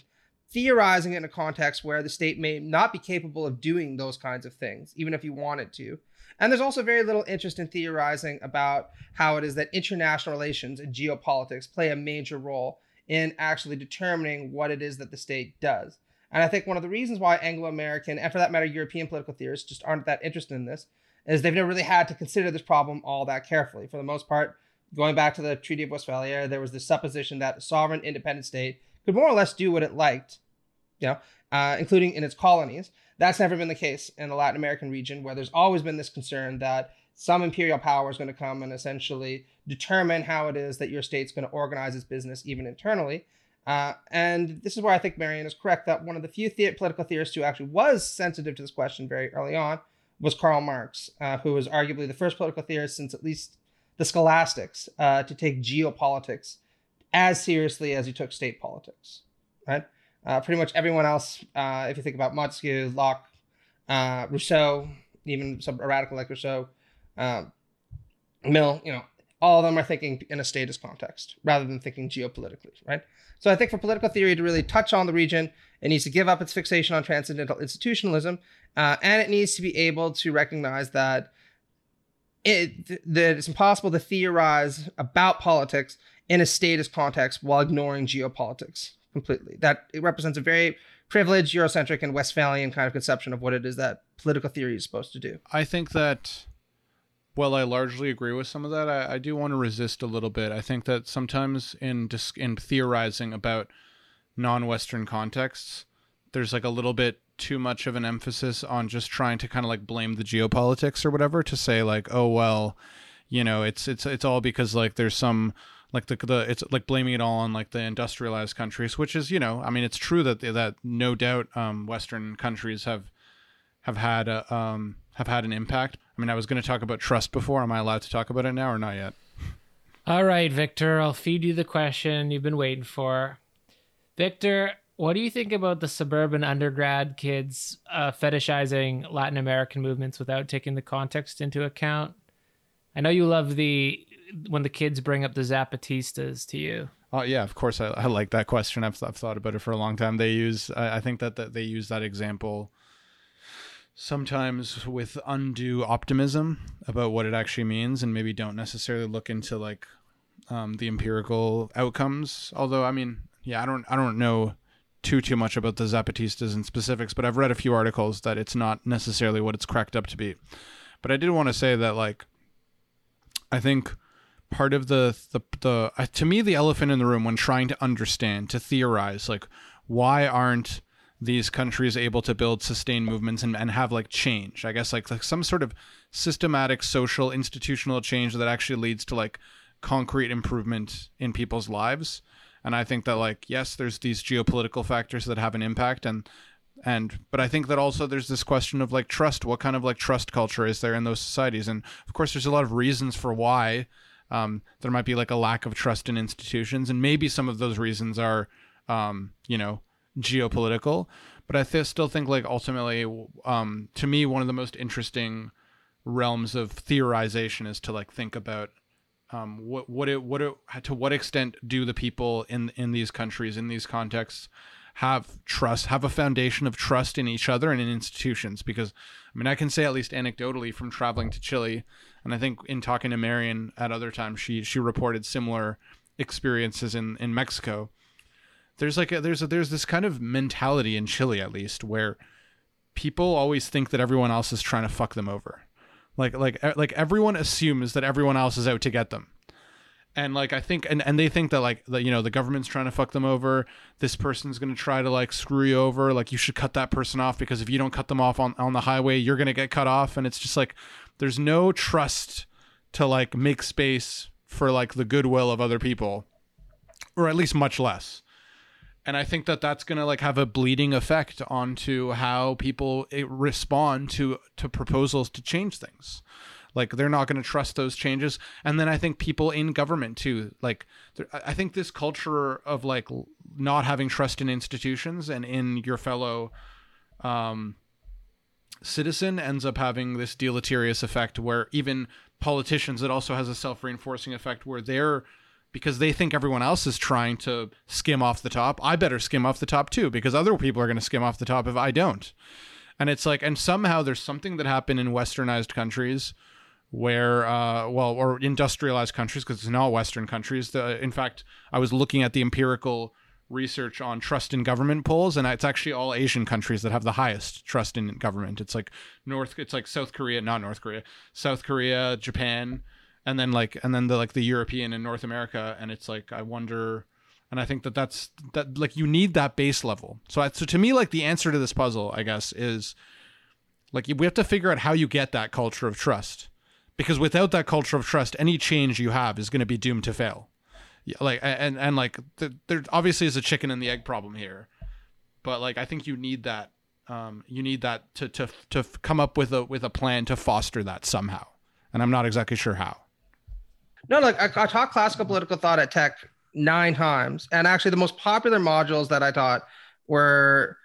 theorizing in a context where the state may not be capable of doing those kinds of things, even if you wanted to. And there's also very little interest in theorizing about how it is that international relations and geopolitics play a major role in actually determining what it is that the state does. And I think one of the reasons why Anglo American, and for that matter, European political theorists just aren't that interested in this, is they've never really had to consider this problem all that carefully. For the most part, going back to the Treaty of Westphalia, there was this supposition that a sovereign, independent state could more or less do what it liked, you know, uh, including in its colonies. That's never been the case in the Latin American region, where there's always been this concern that some imperial power is going to come and essentially determine how it is that your state's going to organize its business, even internally. Uh, and this is where I think Miriam is correct that one of the few the- political theorists who actually was sensitive to this question very early on was Karl Marx, uh, who was arguably the first political theorist since at least the scholastics uh, to take geopolitics as seriously as he took state politics. Right? Uh, pretty much everyone else, uh, if you think about Montesquieu, Locke, Rousseau, even some radical like Rousseau, Mill, you know, all of them are thinking in a statist context rather than thinking geopolitically, right? So I think for political theory to really touch on the region, it needs to give up its fixation on transcendental institutionalism, uh, and it needs to be able to recognize that it that it's impossible to theorize about politics in a statist context while ignoring geopolitics completely. That it represents a very privileged, Eurocentric, and Westphalian kind of conception of what it is that political theory is supposed to do. I think that well, I largely agree with some of that. I, I do want to resist a little bit. I think that sometimes in dis- in theorizing about non-Western contexts, there's like a little bit too much of an emphasis on just trying to kind of like blame the geopolitics or whatever to say like, oh well, you know, it's it's it's all because like there's some like the the it's like blaming it all on like the industrialized countries, which is you know, I mean, it's true that that no doubt um, Western countries have have had a, um, have had an impact. I mean, I was going to talk about trust before. Am I allowed to talk about it now or not yet? All right, Victor, I'll feed you the question you've been waiting for. Victor, what do you think about the suburban undergrad kids uh, fetishizing Latin American movements without taking the context into account? I know you love the when the kids bring up the Zapatistas to you. Oh yeah, of course I, I like that question. I've, I've thought about it for a long time. They use I, I think that, that they use that example sometimes with undue optimism about what it actually means, and maybe don't necessarily look into like um, the empirical outcomes. Although I mean, yeah, I don't I don't know too too much about the Zapatistas in specifics, but I've read a few articles that it's not necessarily what it's cracked up to be. But I did want to say that like I think part of the the the uh, to me the elephant in the room when trying to understand to theorize like why aren't these countries able to build sustained movements and, and have like change? I guess like, like some sort of systematic social institutional change that actually leads to like concrete improvement in people's lives. And i think that like yes there's these geopolitical factors that have an impact and and but i think that also there's this question of like trust. What kind of like trust culture is there in those societies? And of course there's a lot of reasons for why um, there might be like a lack of trust in institutions, and maybe some of those reasons are, um, you know, geopolitical. But I th- still think like ultimately, um, to me, one of the most interesting realms of theorization is to like think about um, what what it what it, to what extent do the people in in these countries in these contexts have trust have a foundation of trust in each other and in institutions because I mean I can say at least anecdotally from traveling to Chile and I think in talking to Miriam at other times, she she reported similar experiences in in Mexico. There's like a, there's a, there's this kind of mentality in Chile at least where people always think that everyone else is trying to fuck them over. Like like like everyone assumes that everyone else is out to get them. And like I think and, and they think that like the, you know the government's trying to fuck them over. This person's gonna try to like screw you over. Like you should cut that person off because if you don't cut them off on, on the highway, you're gonna get cut off. And it's just like there's no trust to like make space for like the goodwill of other people or at least much less and i think that that's going to like have a bleeding effect onto how people eh, respond to to proposals to change things. Like they're not going to trust those changes. And then i think people in government too like i think this culture of like not having trust in institutions and in your fellow um citizen ends up having this deleterious effect where even politicians it also has a self-reinforcing effect where they're because they think everyone else is trying to skim off the top. I better skim off the top too because other people are going to skim off the top if i don't. And it's like and somehow there's something that happened in westernized countries where uh, well or industrialized countries because it's not western countries. The, in fact i was looking at the empirical research on trust in government polls and it's actually all asian countries that have the highest trust in government. It's like north it's like south korea not north korea south korea japan and then like and then the like the european and north america and it's like i wonder and i think that that's that like you need that base level so I, so to me like the answer to this puzzle i guess is like we have to figure out how you get that culture of trust because without that culture of trust any change you have is going to be doomed to fail like and and like the, there obviously is a chicken and the egg problem here, but like I think you need that um, you need that to to to come up with a with a plan to foster that somehow, and I'm not exactly sure how. No, like I, I taught classical political thought at Tech nine times, and actually the most popular modules that I taught were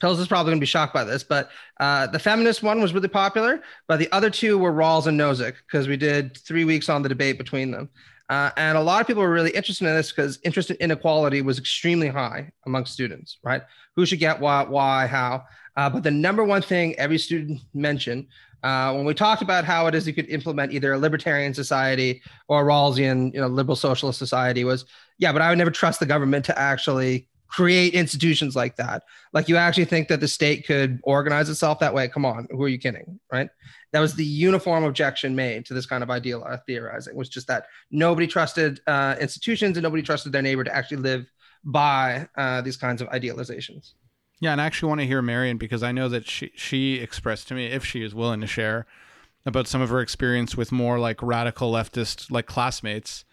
Pills is probably going to be shocked by this, but uh, the feminist one was really popular, but the other two were Rawls and Nozick because we did three weeks on the debate between them. Uh, and a lot of people were really interested in this because interest in inequality was extremely high among students, right? Who should get what, why, how. Uh, but the number one thing every student mentioned uh, when we talked about how it is you could implement either a libertarian society or a Rawlsian, you know, liberal socialist society was, yeah, but I would never trust the government to actually create institutions like that. Like you actually think that the state could organize itself that way? Come on, who are you kidding, right? That was the uniform objection made to this kind of ideal uh, theorizing was just that nobody trusted uh, institutions and nobody trusted their neighbor to actually live by uh, these kinds of idealizations. Yeah, and I actually want to hear Miriam because I know that she she expressed to me if she is willing to share about some of her experience with more like radical leftist like classmates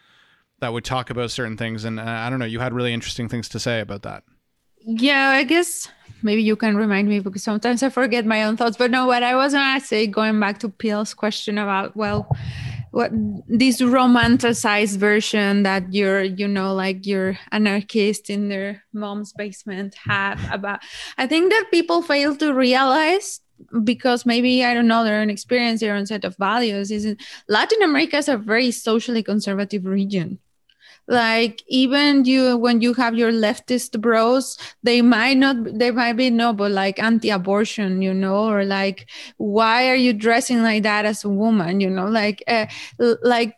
that would talk about certain things and uh, I don't know, you had really interesting things to say about that. Yeah, I guess maybe you can remind me because sometimes I forget my own thoughts. But no, what I was gonna say, going back to Peel's question about well, what this romanticized version that you're, you know, like your anarchist in their mom's basement have about. I think that people fail to realize because maybe I don't know their own experience, their own set of values. Is Latin America is a very socially conservative region like even you when you have your leftist bros they might not they might be no but like anti-abortion you know or like why are you dressing like that as a woman? You know like uh, like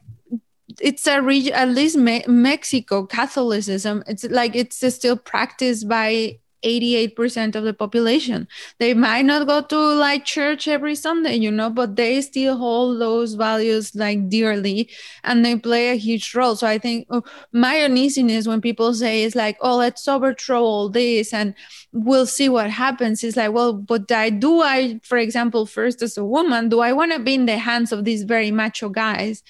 it's a region at least Me- mexico catholicism it's like it's still practiced by 88% of the population. They might not go to like church every Sunday, you know, but they still hold those values like dearly and they play a huge role. So I think oh, my uneasiness when people say it's like, oh, let's overthrow all this and we'll see what happens. It's like, well, but I do I, for example, first as a woman, do I want to be in the hands of these very macho guys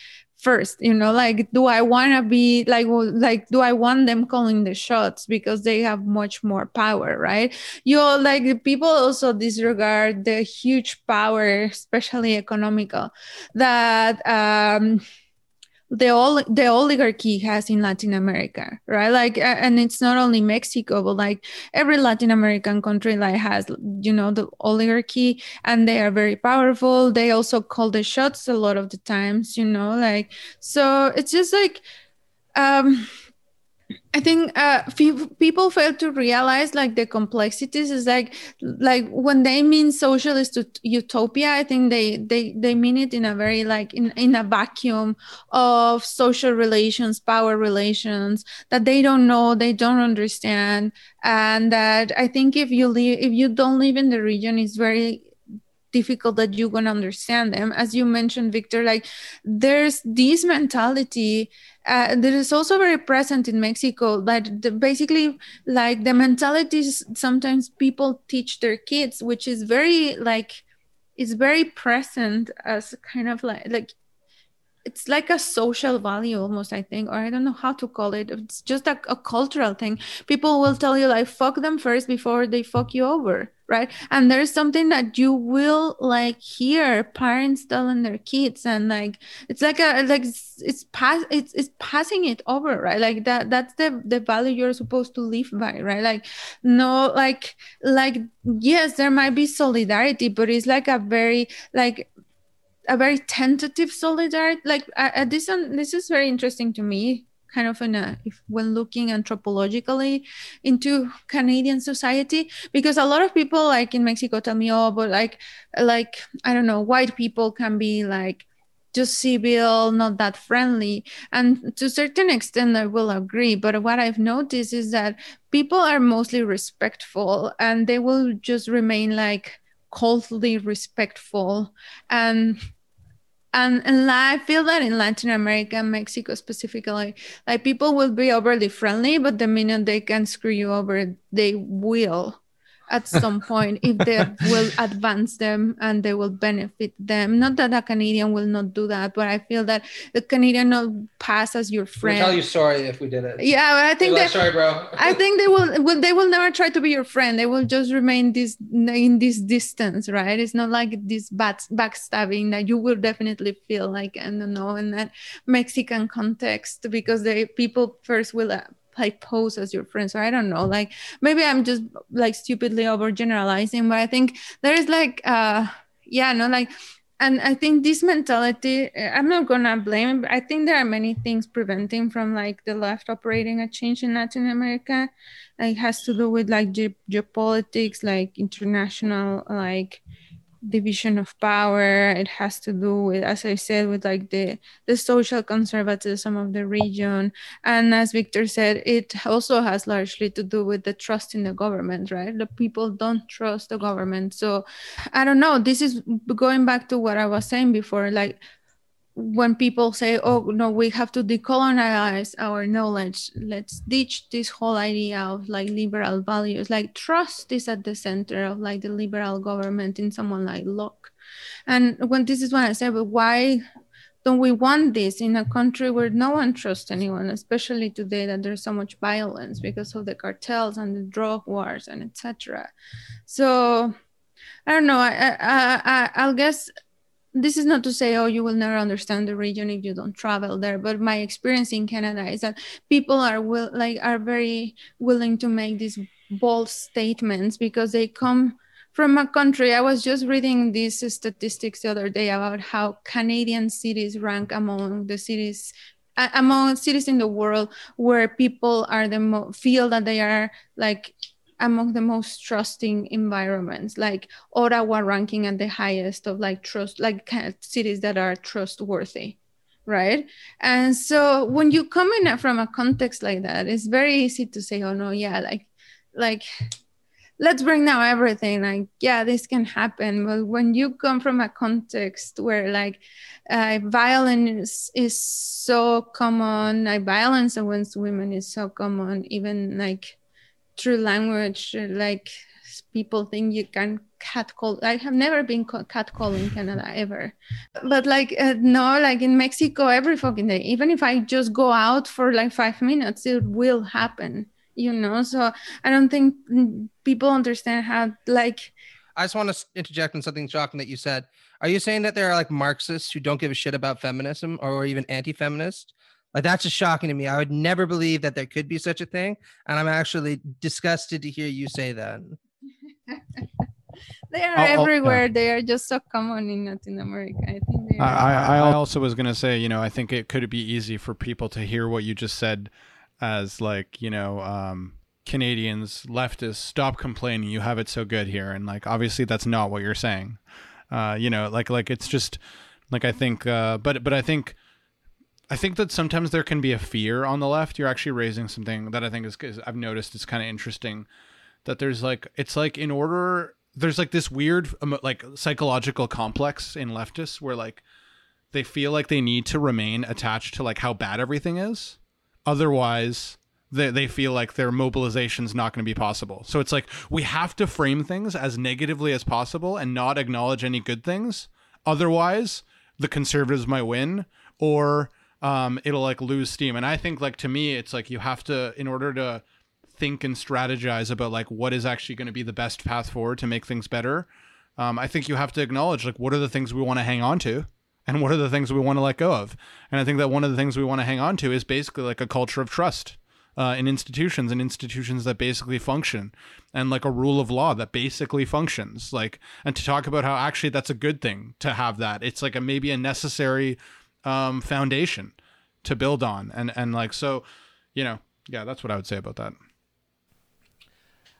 first you know like do i want to be like like do i want them calling the shots? Because they have much more power right? You know, like people also disregard the huge power especially economical that um the all the oligarchy has in Latin America, right? Like, and it's not only Mexico, but like every Latin American country like has, you know, the oligarchy, and they are very powerful. They also call the shots a lot of the times, you know, like so. It's just like, um, I think uh, people fail to realize like the complexities is like like when they mean socialist utopia, I think they they they mean it in a very like in in a vacuum of social relations, power relations that they don't know, they don't understand, and that I think if you live if you don't live in the region, it's very difficult that you're gonna understand them. As you mentioned, Victor, like there's this mentality uh, also very present in Mexico. That the, basically, like the mentalities sometimes people teach their kids, which is very like, it's very present as kind of like like it's like a social value almost i think or i don't know how to call it it's just a, a, cultural thing people will tell you like fuck them first before they fuck you over right? And there's something that you will like hear parents telling their kids and like it's like a like it's, it's pass it's, it's passing it over right? Like that that's the the value you're supposed to live by right? Like no like like yes there might be solidarity but it's like a very like a very tentative solidarity like uh, this one this is very interesting to me kind of in a uh, if when looking anthropologically into canadian society because a lot of people like in mexico tell me oh but like like i don't know white people can be like just civil, not that friendly. And to a certain extent, I will agree. But what I've noticed is that people are mostly respectful and they will just remain like coldly respectful. And and, and I feel that in Latin America, Mexico specifically, like people will be overly friendly, but the minute they can screw you over, they will at some point if they will advance them and they will benefit them. Not that a Canadian will not do that, but I feel that the Canadian will pass as your friend. We'll tell you sorry if we did it. Yeah, I think that, sorry, bro. I think they will, will. They will never try to be your friend. They will just remain this in this distance, right? It's not like this bad backstabbing that you will definitely feel like I don't know in that Mexican context because the people first will uh, like pose as your friend. So I don't know, like maybe I'm just like stupidly overgeneralizing, but I think there is like uh yeah, no, like and I think this mentality, I'm not gonna blame I think there are many things preventing from like the left operating a change in Latin America. Like, it has to do with like ge- geopolitics, like international, like division of power. It has to do with as i said with like the the social conservatism of the region. And as victor said it also has largely to do with the trust in the government right? The people don't trust the government. So i don't know. This is going back to what i was saying before. Like when people say, mm. oh, no, we have to decolonize our knowledge, let's ditch this whole idea of like liberal values. Like trust is at the center of like the liberal government in someone like Locke. And when this is when I say, but why don't we want this in a country where no one trusts anyone, especially today that there's so much violence because of the cartels and the drug wars and etc. So I don't know. I, I, I, I'll guess this is not to say oh you will never understand the region if you don't travel there but my experience in canada is that people are will like are very willing to make these bold statements because they come from a country. I was just reading these statistics the other day about how Canadian cities rank among the cities among cities in the world where people are the mo- feel that they are like among the most trusting environments like ottawa ranking at the highest of like trust like cities that are trustworthy right? And so when you come in from a context like that it's very easy to say oh no yeah like like let's bring now everything like yeah this can happen. But when you come from a context where like uh, violence is so common like violence against women is so common even like through language like people think you can catcall i have never been catcalled in canada ever. But like uh, no like in mexico every fucking day even if i just go out for like five minutes it will happen you know? So i don't think people understand how like i just want to interject on something shocking that you said. Are you saying that there are like marxists who don't give a shit about feminism or even anti-feminist like that's just shocking to me i would never believe that there could be such a thing and i'm actually disgusted to hear you say that they are I'll, everywhere. I'll, yeah. They are just so common in Latin America. I think they. I, I also was gonna say, you know, I think it could be easy for people to hear what you just said, as like, you know, um, Canadians, leftists, stop complaining. You have it so good here, and like, obviously, that's not what you're saying. Uh, you know, like, like it's just like I think, uh, but but I think. I think that sometimes there can be a fear on the left. You're actually raising something that I think is, is I've noticed is kind of interesting that there's like it's like in order there's like this weird um, like psychological complex in leftists where like they feel like they need to remain attached to like how bad everything is. Otherwise they, they feel like their mobilization is not going to be possible. So it's like we have to frame things as negatively as possible and not acknowledge any good things. Otherwise the conservatives might win or um, it'll like lose steam. And i think like to me it's like you have to in order to think and strategize about like what is actually going to be the best path forward to make things better um, i think you have to acknowledge like what are the things we want to hang on to and what are the things we want to let go of. And i think that one of the things we want to hang on to is basically like a culture of trust uh, in institutions and institutions that basically function and like a rule of law that basically functions. Like and to talk about how actually that's a good thing to have that. It's like a maybe a necessary um, foundation to build on and and like so you know yeah that's what i would say about that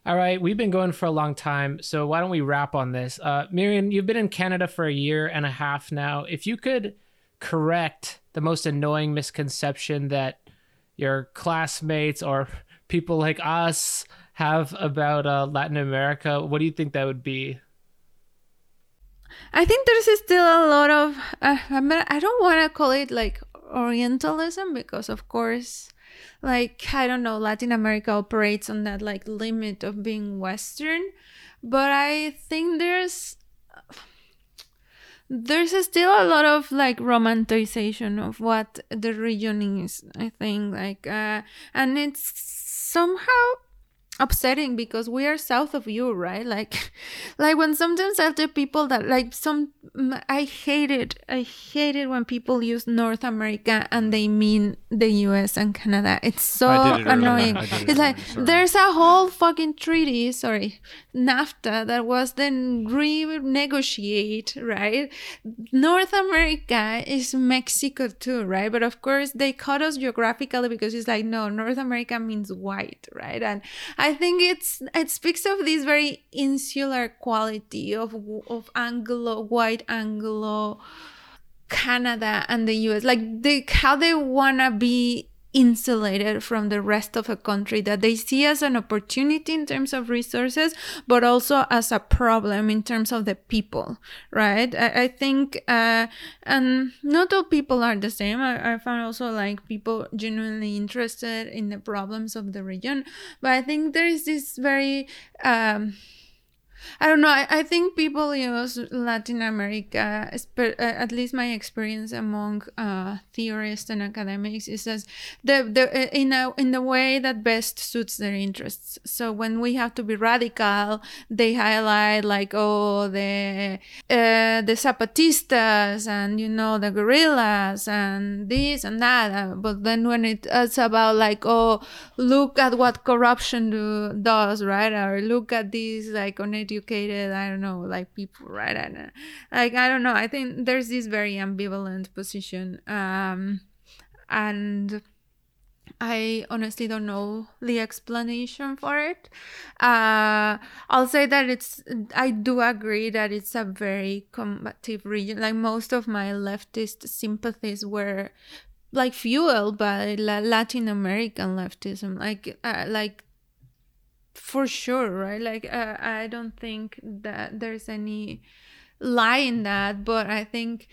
all right, we've been going for a long time, so why don't we wrap on this? Uh, Miriam, you've been in Canada for a year and a half now. If you could correct the most annoying misconception that your classmates or people like us have about uh, Latin America, what do you think that would be? I think there's still a lot of, uh, I, mean, I don't want to call it like Orientalism because, of course, like i don't know latin america operates on that like limit of being western. But i think there's there's still a lot of like romanticization of what the region is i think like uh and it's somehow upsetting because we are south of you right? Like like when sometimes i tell people that like some i hate it. I hate it when people use north america and they mean the us and canada. It's so it annoying. It it's like there's a whole fucking treaty sorry nafta that was then renegotiate right? North america is mexico too right? But of course they cut us geographically because it's like no north america means white right? And I think it's it speaks of this very insular quality of of Anglo white Anglo Canada and the US like they how they want to be insulated from the rest of a country that they see as an opportunity in terms of resources but also as a problem in terms of the people right? I, I think uh, and not all people are the same. I, I found also like people genuinely interested in the problems of the region. But i think there is this very um, I don't know. I, I think people use Latin America, uh, at least my experience among uh, theorists and academics, is as the, the uh, in a in the way that best suits their interests. So when we have to be radical, they highlight like oh the uh, the Zapatistas and you know the guerrillas and this and that. Uh, but then when it's about like oh look at what corruption do, does right or look at this like on educated i don't know like people right and like i don't know i think there's this very ambivalent position um and I honestly don't know the explanation for it. Uh, I'll say that it's, I do agree that it's a very combative region. Like most of my leftist sympathies were like fueled by Latin American leftism. Like, uh, like for sure, right? Like, uh, I don't think that there's any lie in that, but I think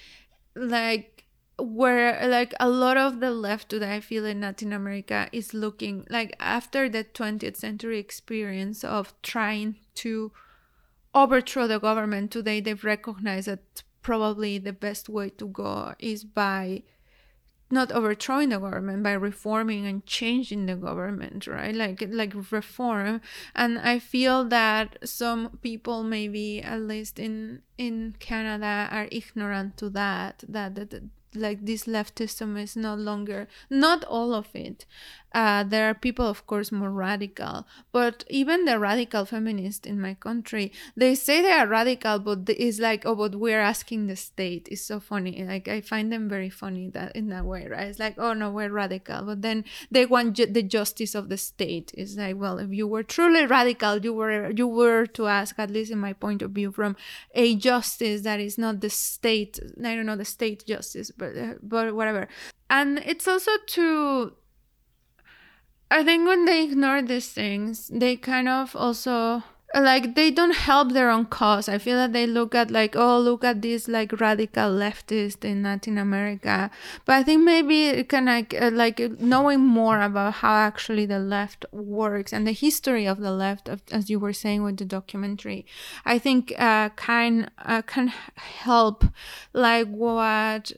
like where like a lot of the left today I feel in Latin America is looking like after the 20th century experience of trying to overthrow the government today they've recognized that probably the best way to go is by not overthrowing the government by reforming and changing the government right? Like like reform. And i feel that some people maybe at least in in canada are ignorant to that that, that like this leftism is no longer not all of it uh, there are people of course more radical but even the radical feminists in my country they say they are radical but it's like oh but we're asking the state. It's so funny. Like i find them very funny that in that way right? It's like oh no we're radical but then they want ju- the justice of the state. It's like well if you were truly radical you were you were to ask at least in my point of view from a justice that is not the state i don't know the state justice but uh, but whatever. And it's also to i think when they ignore these things they kind of also like they don't help their own cause. I feel that they look at like oh look at this like radical leftist in latin america. But i think maybe it can like uh, like knowing more about how actually the left works and the history of the left as you were saying with the documentary i think uh, can uh, can help like what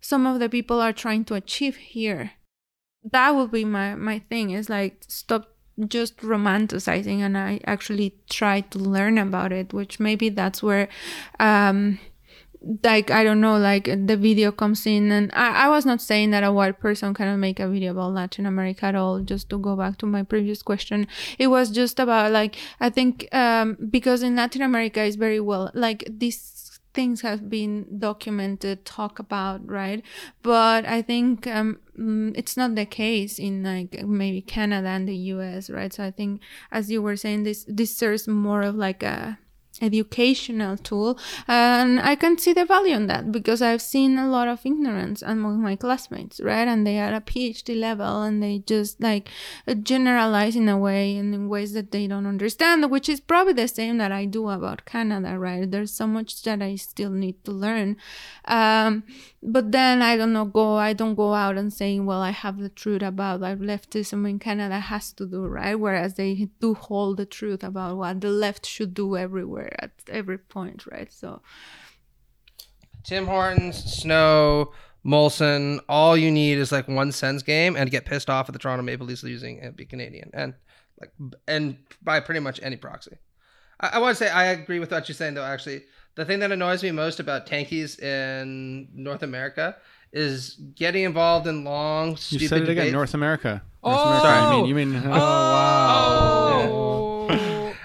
some of the people are trying to achieve here that would be my my thing is like stop just romanticizing and i actually try to learn about it which maybe that's where um like i don't know like the video comes in and I, I was not saying that a white person cannot make a video about latin america at all just to go back to my previous question. It was just about like i think um because in latin america is very well like this things have been documented talk about right? But i think um, mm, it's not the case in like maybe canada and the us right? So i think as you were saying this this serves more of like a educational tool and i can see the value in that because i've seen a lot of ignorance among my classmates right? And they are a phd level and they just like generalize in a way and in ways that they don't understand which is probably the same that i do about canada right? There's so much that i still need to learn. Um, but then i don't know go i don't go out and saying well i have the truth about like leftism in canada has to do right? Whereas they do hold the truth about what the left should do everywhere at every point right so tim hortons snow molson all you need is like one Sens game and get pissed off at the toronto maple leafs losing and be canadian and like and by pretty much any proxy i, I want to say i agree with what you're saying though actually the thing that annoys me most about tankies in North America is getting involved in long, stupid You said it again, debates. North America. Oh! North America. I mean, you mean? Oh, oh! wow. Oh! All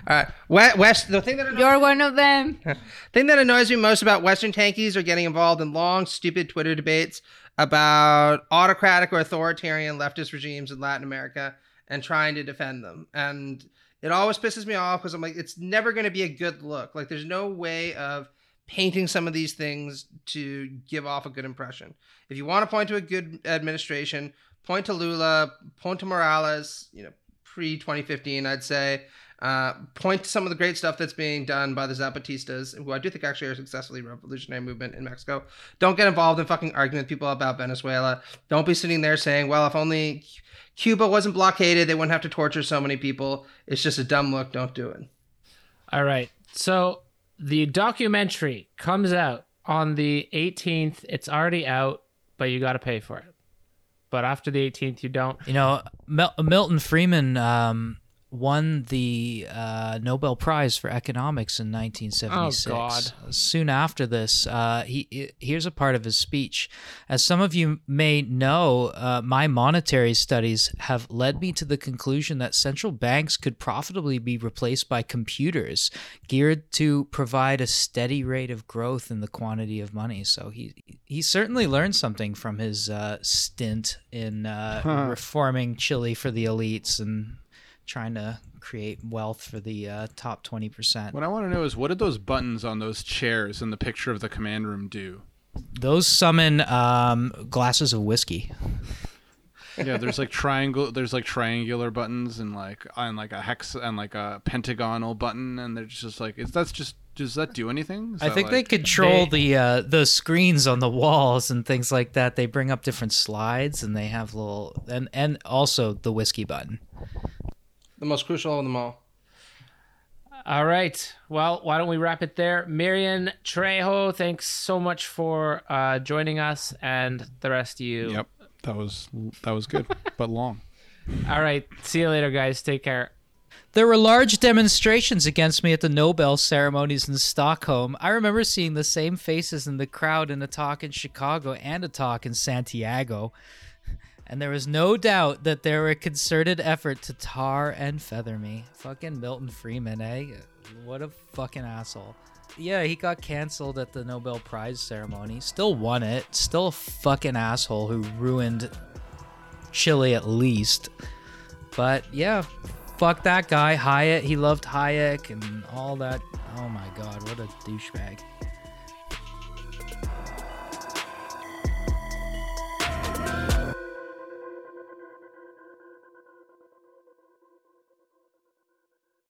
right, West, West. The thing that annoys, you're one of them thing that annoys me most about Western tankies are getting involved in long, stupid Twitter debates about autocratic or authoritarian leftist regimes in Latin America and trying to defend them. And it always pisses me off because I'm like, it's never going to be a good look. Like, there's no way of painting some of these things to give off a good impression. If you want to point to a good administration, point to Lula, point to Morales, you know, pre 2015, I'd say. Uh, point to some of the great stuff that's being done by the Zapatistas, who I do think actually are a successfully revolutionary movement in Mexico. Don't get involved in fucking arguing with people about Venezuela. Don't be sitting there saying, well, if only Cuba wasn't blockaded, they wouldn't have to torture so many people. It's just a dumb look. Don't do it. All right. So the documentary comes out on the 18th. It's already out, but you got to pay for it. But after the 18th, you don't. You know, Mil- Milton Friedman um, won the uh, Nobel Prize for economics in 1976. Oh, God. Soon after this, uh, he, he- here's a part of his speech. As some of you may know, uh, my monetary studies have led me to the conclusion that central banks could profitably be replaced by computers geared to provide a steady rate of growth in the quantity of money. So he he certainly learned something from his uh, stint in uh, reforming Chile for the elites and trying to create wealth for the uh, top 20%. What I want to know is what did those buttons on those chairs in the picture of the command room do? Those summon um, glasses of whiskey. Yeah, there's like triangle. There's like triangular buttons and like and like a hex and like a pentagonal button, and they're just like, is that's just does that do anything? Is I think like- they control They- the uh, the screens on the walls and things like that. They bring up different slides and they have little and and also the whiskey button. The most crucial of them all. All right. Well, why don't we wrap it there? Miriam Trejo, thanks so much for uh, joining us and the rest of you. Yep, that was that was good, but long. All right. See you later, guys. Take care. There were large demonstrations against me at the Nobel ceremonies in Stockholm. I remember seeing the same faces in the crowd in a talk in Chicago and a talk in Santiago. And there was no doubt that there were a concerted effort to tar and feather me. Fucking Milton Friedman, eh? What a fucking asshole. Yeah, he got canceled at the Nobel Prize ceremony. Still won it. Still a fucking asshole who ruined Chile at least. But yeah, fuck that guy, Hayek. He loved Hayek and all that. Oh my god, what a douchebag.